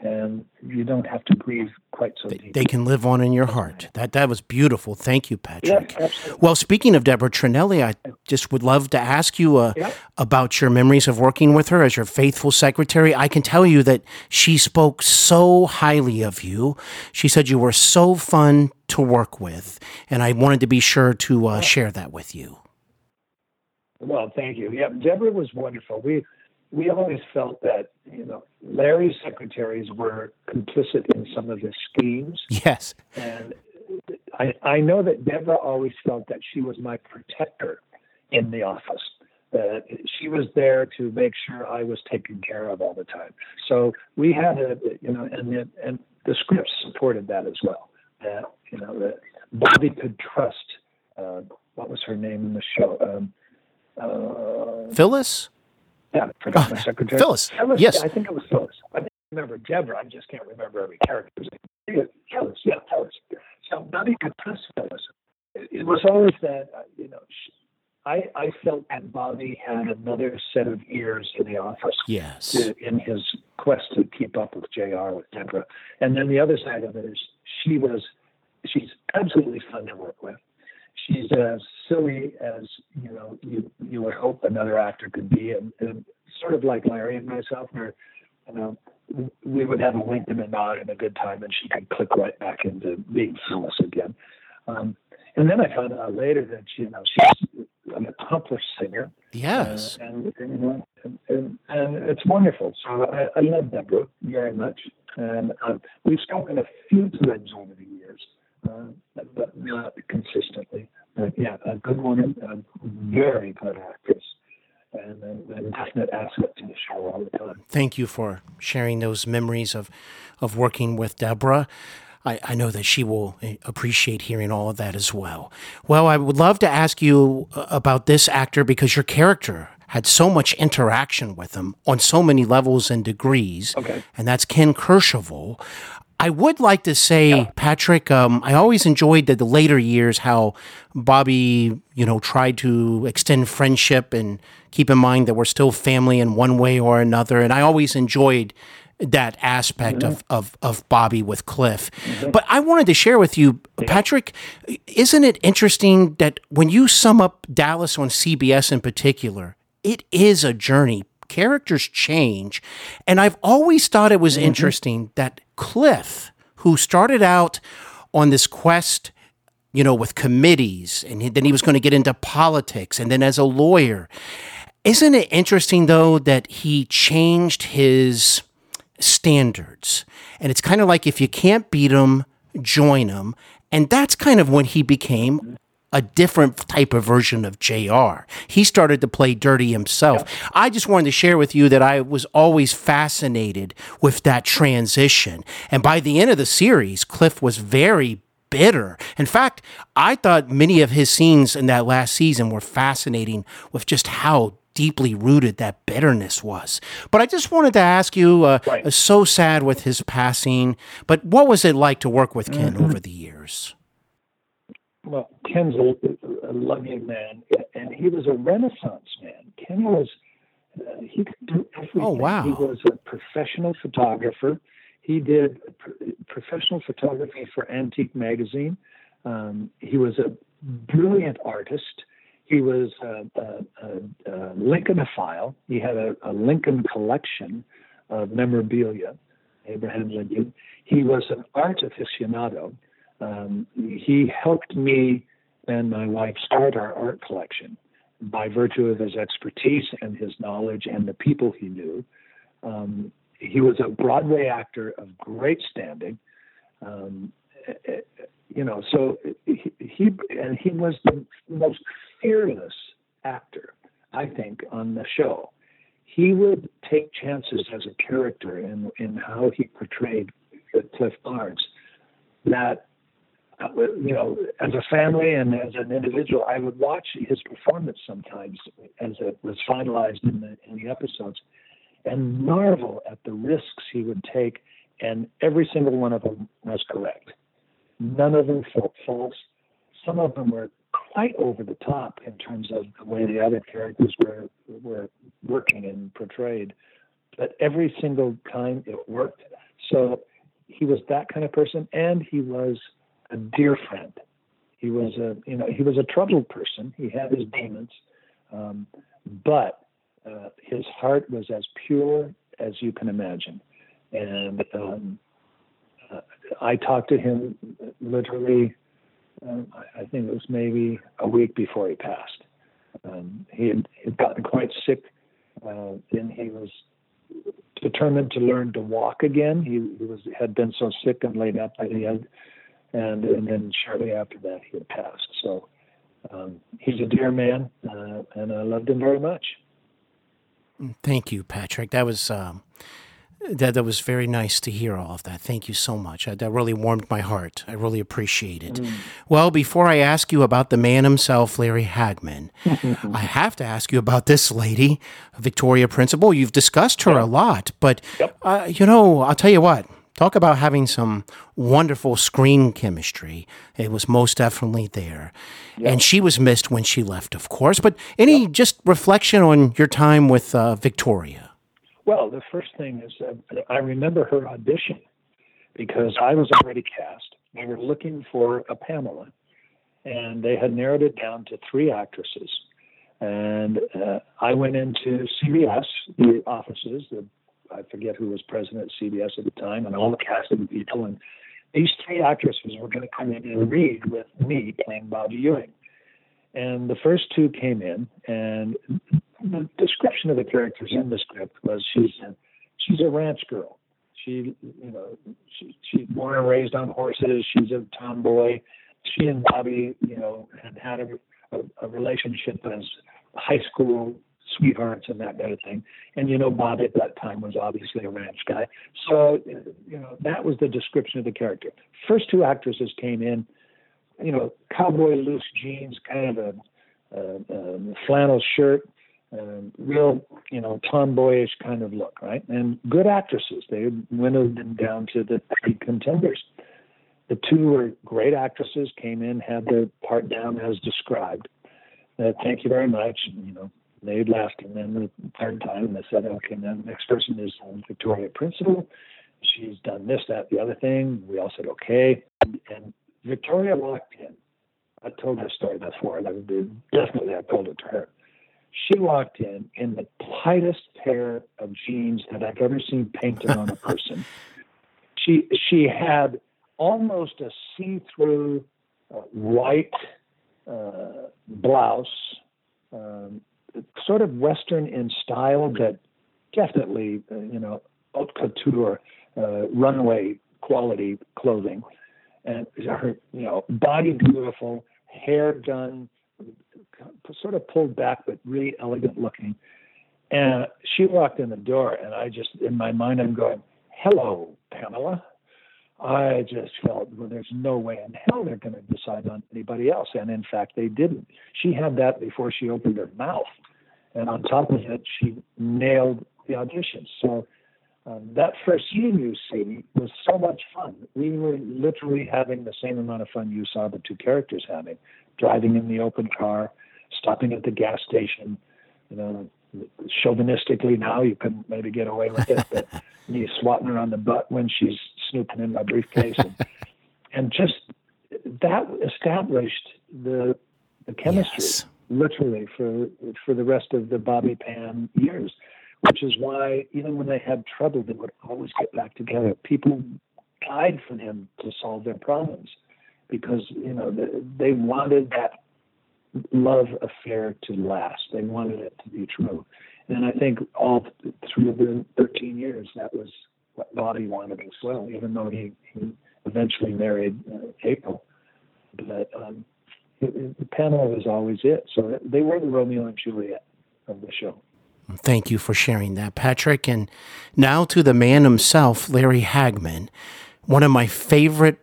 E: and you don't have to grieve quite so deeply.
D: they can live on in your heart. That that was beautiful. Thank you, Patrick.
E: Yes.
D: Well, speaking of Deborah Tranelli, I just would love to ask you uh,
E: Yeah.
D: about your memories of working with her as your faithful secretary. I can tell you that she spoke so highly of you. She said you were so fun to work with, and I wanted to be sure to uh, share that with you.
E: Well, thank you. Yeah, Deborah was wonderful. We we always felt that you know Larry's secretaries were complicit in some of the schemes,
D: Yes.
E: and I I know that Deborah always felt that she was my protector in the office. That she was there to make sure I was taken care of all the time. So we had a you know, and the, and the scripts supported that as well. That you know that Bobby could trust. Uh, what was her name in the show? Um, uh,
D: Phyllis?
E: Yeah, I forgot my secretary.
D: Phyllis,
E: Phyllis,
D: yes.
E: I think it was Phyllis. I think I remember Deborah. I just can't remember every character's name. Phyllis, yeah, Phyllis. So Bobby could trust Phyllis. It, it was always that, uh, you know, she, I, I felt that Bobby had another set of ears in the office
D: Yes.
E: to, in his quest to keep up with JR with Deborah. And then the other side of it is she was she's absolutely fun to work with. She's as silly as you know you you would hope another actor could be, and, and sort of like Larry and myself, where you know we would have a wink and a nod and a good time, and she could click right back into being Phyllis again. Um, and then I found out later that you know she's an accomplished singer,
D: Yes.
E: uh, and, and, and, and, it's wonderful. So I, I love Deborah very much. And uh, we've spoken a few times over the years, but not consistently. But yeah, a good woman, a very good actress, and a, a definite asset to the show all the time.
D: Thank you for sharing those memories of, of working with Deborah. I, I know that she will eh, appreciate hearing all of that as well. Well, I would love to ask you uh, about this actor because your character had so much interaction with him on so many levels and degrees.
E: Okay.
D: And that's Ken Kercheval. I would like to say, Patrick, um, I always enjoyed the, the later years how Bobby, you know, tried to extend friendship and keep in mind that we're still family in one way or another. And I always enjoyed that aspect of, of, of Bobby with Cliff. But I wanted to share with you, Patrick, isn't it interesting that when you sum up Dallas on CBS in particular, it is a journey. Characters change. And I've always thought it was mm-hmm. interesting that Cliff, who started out on this quest, you know, with committees, and then he was going to get into politics, and then as a lawyer. Isn't it interesting, though, that he changed his standards? And it's kind of like if you can't beat him, join him. And that's kind of when he became a different type of version of JR. He started to play dirty himself. I just wanted to share with you that I was always fascinated with that transition. And by the end of the series, Cliff was very bitter. In fact, I thought many of his scenes in that last season were fascinating with just how deeply rooted that bitterness was. But I just wanted to ask you uh,
E: Right.
D: so sad with his passing, but what was it like to work with Ken over the years?
E: Well, Ken's a, a loving man, and he was a Renaissance man. Ken was uh, he could do everything.
D: Oh, wow.
E: He was a professional photographer. He did pr- professional photography for Antique Magazine. Um, he was a brilliant artist. He was a, a, a, a Lincolnophile. He had a, a Lincoln collection of memorabilia, Abraham Lincoln. He was an art aficionado. Um, he helped me and my wife start our art collection. by virtue of his expertise and his knowledge and the people he knew. Um, he was a Broadway actor of great standing. Um, you know, so he, he and he was the most fearless actor, I think, on the show. He would take chances as a character in in how he portrayed Cliff Barnes. That you know, as a family and as an individual, I would watch his performance sometimes as it was finalized in the in the episodes, and marvel at the risks he would take, and every single one of them was correct. None of them felt false. Some of them were quite over the top in terms of the way the other characters were were working and portrayed, but every single time it worked. So he was that kind of person, and he was a dear friend. He was a you know he was a troubled person. He had his demons, um, but uh, his heart was as pure as you can imagine. And um, uh, I talked to him literally. Um, I think it was maybe a week before he passed. Um, he had, gotten quite sick, uh, and he was determined to learn to walk again. He, he was had been so sick and laid up that he had and and then shortly after that he had passed. So um, he's a dear man, uh, and I loved him very much.
D: Thank you, Patrick. That was um, that that was very nice to hear all of that. Thank you so much. that really warmed my heart. I really appreciate it. Mm. Well, before I ask you about the man himself, Larry Hagman, I have to ask you about this lady, Victoria Principal. You've discussed her a lot, but yep. uh, you know, I'll tell you what. Talk about having some wonderful screen chemistry. It was most definitely there. Yep. And she was missed when she left, of course. But any yep. just reflection on your time with uh, Victoria?
E: Well, the first thing is uh, I remember her audition because I was already cast. They were looking for a Pamela, and they had narrowed it down to three actresses. And uh, I went into CBS, the offices, the I forget who was president at CBS at the time, and all the cast casting people. And these three actresses were going to come in and read with me playing Bobby Ewing. And the first two came in, and the description of the characters in the script was she's a, she's a ranch girl. She, you know, she, she's born and raised on horses. She's a tomboy. She and Bobby, you know, had had a, a, a relationship as high school sweethearts and that kind of thing. And you know, Bob at that time was obviously a ranch guy. So, you know, that was the description of the character. First two actresses came in, you know, cowboy loose jeans, kind of a, a, a flannel shirt, um, real, you know, tomboyish kind of look, right? And good actresses. They winnowed them down to the three contenders. The two were great actresses, came in, had their part down as described. Uh, thank you very much. You know, they left, and then the third time they said, okay, then the next person is um, Victoria Principal. She's done this, that, the other thing. We all said okay, and Victoria walked in. I told her story before. That would be definitely I told it to her. She walked in in the tightest pair of jeans that I've ever seen painted on a person. she she had almost a see-through uh, white uh, blouse um, sort of Western in style, but definitely, uh, you know, haute couture, uh, runway quality clothing. And her, you know, body beautiful, hair done, sort of pulled back, but really elegant looking. And she walked in the door, and I just, in my mind, I'm going, hello, Pamela. I just felt, well, there's no way in hell they're going to decide on anybody else. And in fact, they didn't. She had that before she opened her mouth. And on top of it, she nailed the audition. So um, that first scene you see was so much fun. We were literally having the same amount of fun you saw the two characters having, driving in the open car, stopping at the gas station, you know, chauvinistically now you can maybe get away with it, but me swatting her on the butt when she's snooping in my briefcase, and, and just that established the the chemistry yes. literally for for the rest of the Bobby Pam years, which is why even when they had trouble, they would always get back together. People died for them to solve their problems because you know they wanted that love affair to last. They wanted it to be true. And I think all through the 13 years, that was what Bobby wanted as well, even though he, he eventually married uh, April. But um, it, the Pamela was always it. So they were the Romeo and Juliet of the show.
D: Thank you for sharing that, Patrick. And now to the man himself, Larry Hagman. One of my favorite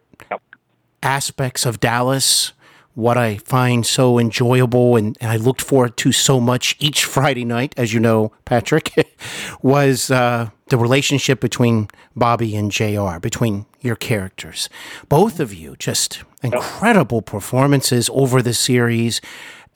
D: aspects of Dallas, what I find so enjoyable and, and I looked forward to so much each Friday night, as you know, Patrick, was uh, the relationship between Bobby and JR, between your characters. Both of you, just incredible performances over the series.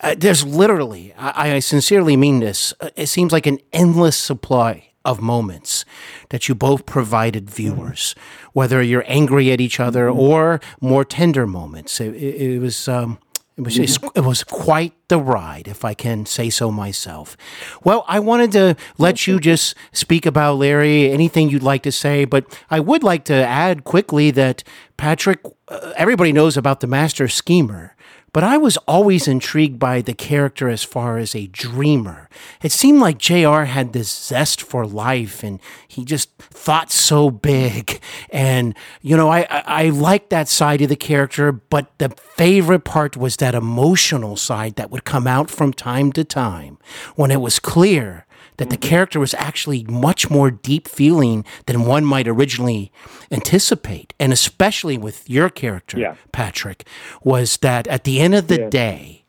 D: Uh, there's literally, I, I, sincerely mean this, uh, it seems like an endless supply of moments that you both provided viewers, whether you're angry at each other or more tender moments. It, it, it was. Um, it was, it was quite the ride, if I can say so myself. Well, I wanted to let you just speak about Larry, anything you'd like to say, but I would like to add quickly that Patrick, uh, everybody knows about the master schemer. But I was always intrigued by the character as far as a dreamer. It seemed like JR had this zest for life and he just thought so big. And, you know, I, I, liked that side of the character, but the favorite part was that emotional side that would come out from time to time when it was clear that the character was actually much more deep feeling than one might originally anticipate. And especially with your character, yeah. Patrick, was that at the end of the yeah. day,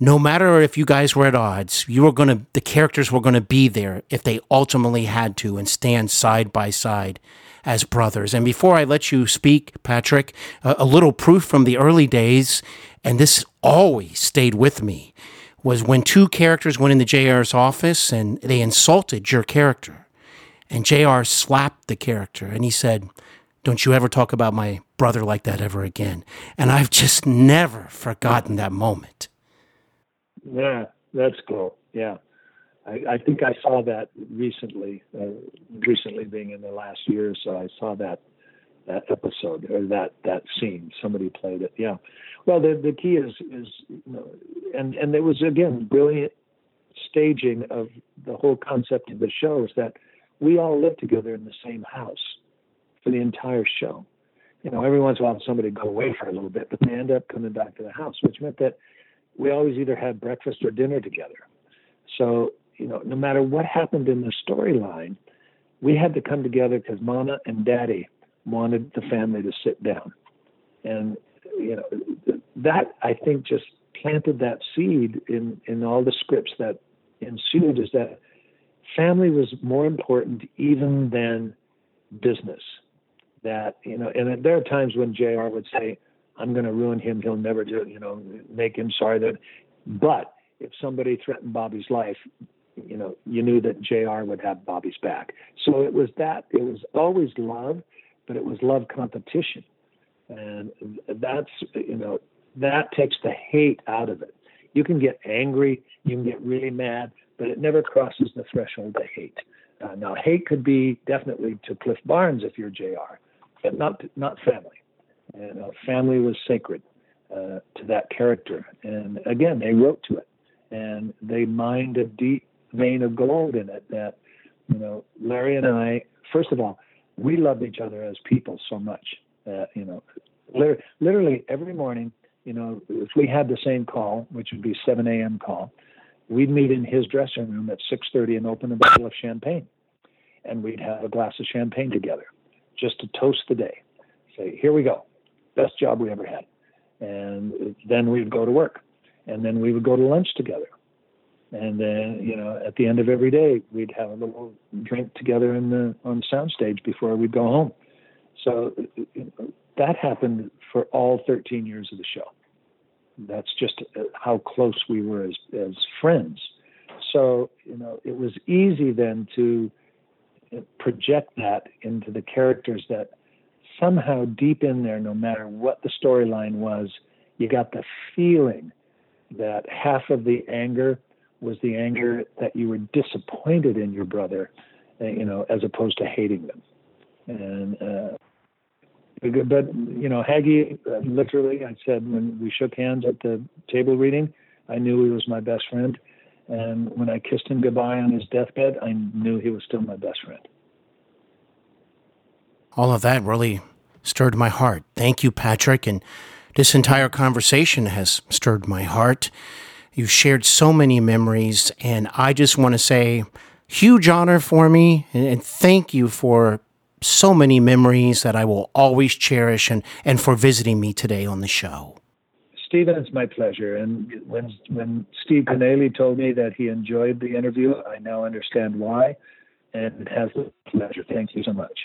D: no matter if you guys were at odds, you were going to, the characters were going to be there if they ultimately had to and stand side by side as brothers. And before I let you speak, Patrick, a, a little proof from the early days, and this always stayed with me was when two characters went into JR's office and they insulted your character. And JR slapped the character and he said, Don't you ever talk about my brother like that ever again. And I've just never forgotten that moment.
E: Yeah, that's cool. Yeah. I, I think I saw that recently, uh, recently being in the last year so, I saw that that episode or that that scene. Somebody played it. Yeah. Well, the the key is is you know, and and there was again brilliant staging of the whole concept of the show is that we all live together in the same house for the entire show. You know, every once in a while somebody would go away for a little bit, but they end up coming back to the house, which meant that we always either had breakfast or dinner together. So, you know, no matter what happened in the storyline, we had to come together because Mama and Daddy wanted the family to sit down. And, you know, that I think just planted that seed in, in all the scripts that ensued is that family was more important even than business. That, you know, and there are times when JR would say, I'm going to ruin him. He'll never do you know, make him sorry that. But if somebody threatened Bobby's life, you know, you knew that JR would have Bobby's back. So it was that, it was always love, but it was love competition. And that's, you know, that takes the hate out of it. You can get angry, you can get really mad, but it never crosses the threshold to hate. Uh, now, hate could be definitely to Cliff Barnes if you're JR, but not not family. And uh, family was sacred uh, to that character. And again, they wrote to it, and they mined a deep vein of gold in it. That you know, Larry and I, first of all, we love each other as people so much. Uh, you know, literally every morning, you know, if we had the same call, which would be 7 a.m. call, we'd meet in his dressing room at 6:30 and open a bottle of champagne, and we'd have a glass of champagne together, just to toast the day. Say, here we go, best job we ever had, and then we'd go to work, and then we would go to lunch together, and then you know at the end of every day we'd have a little drink together in the on the soundstage before we'd go home so that happened for all 13 years of the show that's just how close we were as as friends so you know it was easy then to project that into the characters that somehow deep in there no matter what the storyline was you got the feeling that half of the anger was the anger that you were disappointed in your brother, uh, you know, as opposed to hating them. And uh, but you know, Haggy, uh, literally, I said when we shook hands at the table reading, I knew he was my best friend. And when I kissed him goodbye on his deathbed, I knew he was still my best friend.
D: All of that really stirred my heart. Thank you, Patrick. And this entire conversation has stirred my heart. You've shared so many memories, and I just want to say, huge honor for me, and thank you for so many memories that I will always cherish, and, and for visiting me today on the show.
E: Steven, it's my pleasure. And when when Steve Kanaly told me that he enjoyed the interview, I now understand why, and it has been a pleasure. Thank you so much.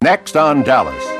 C: Next on Dallas.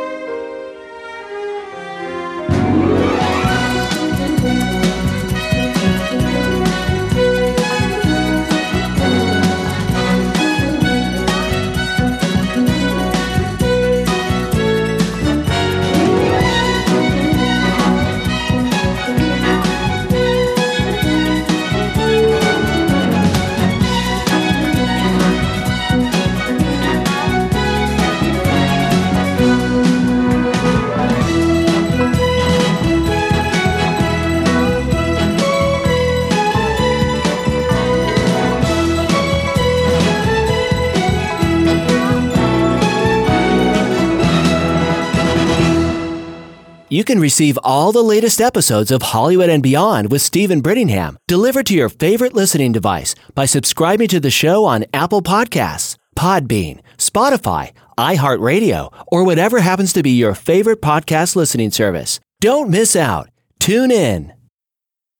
F: You can receive all the latest episodes of Hollywood and Beyond with Steven Brittingham delivered to your favorite listening device by subscribing to the show on Apple Podcasts, Podbean, Spotify, iHeartRadio, or whatever happens to be your favorite podcast listening service. Don't miss out. Tune in.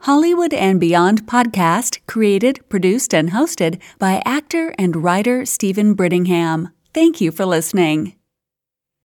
B: Hollywood and Beyond podcast, created, produced, and hosted by actor and writer Steven Brittingham. Thank you for listening.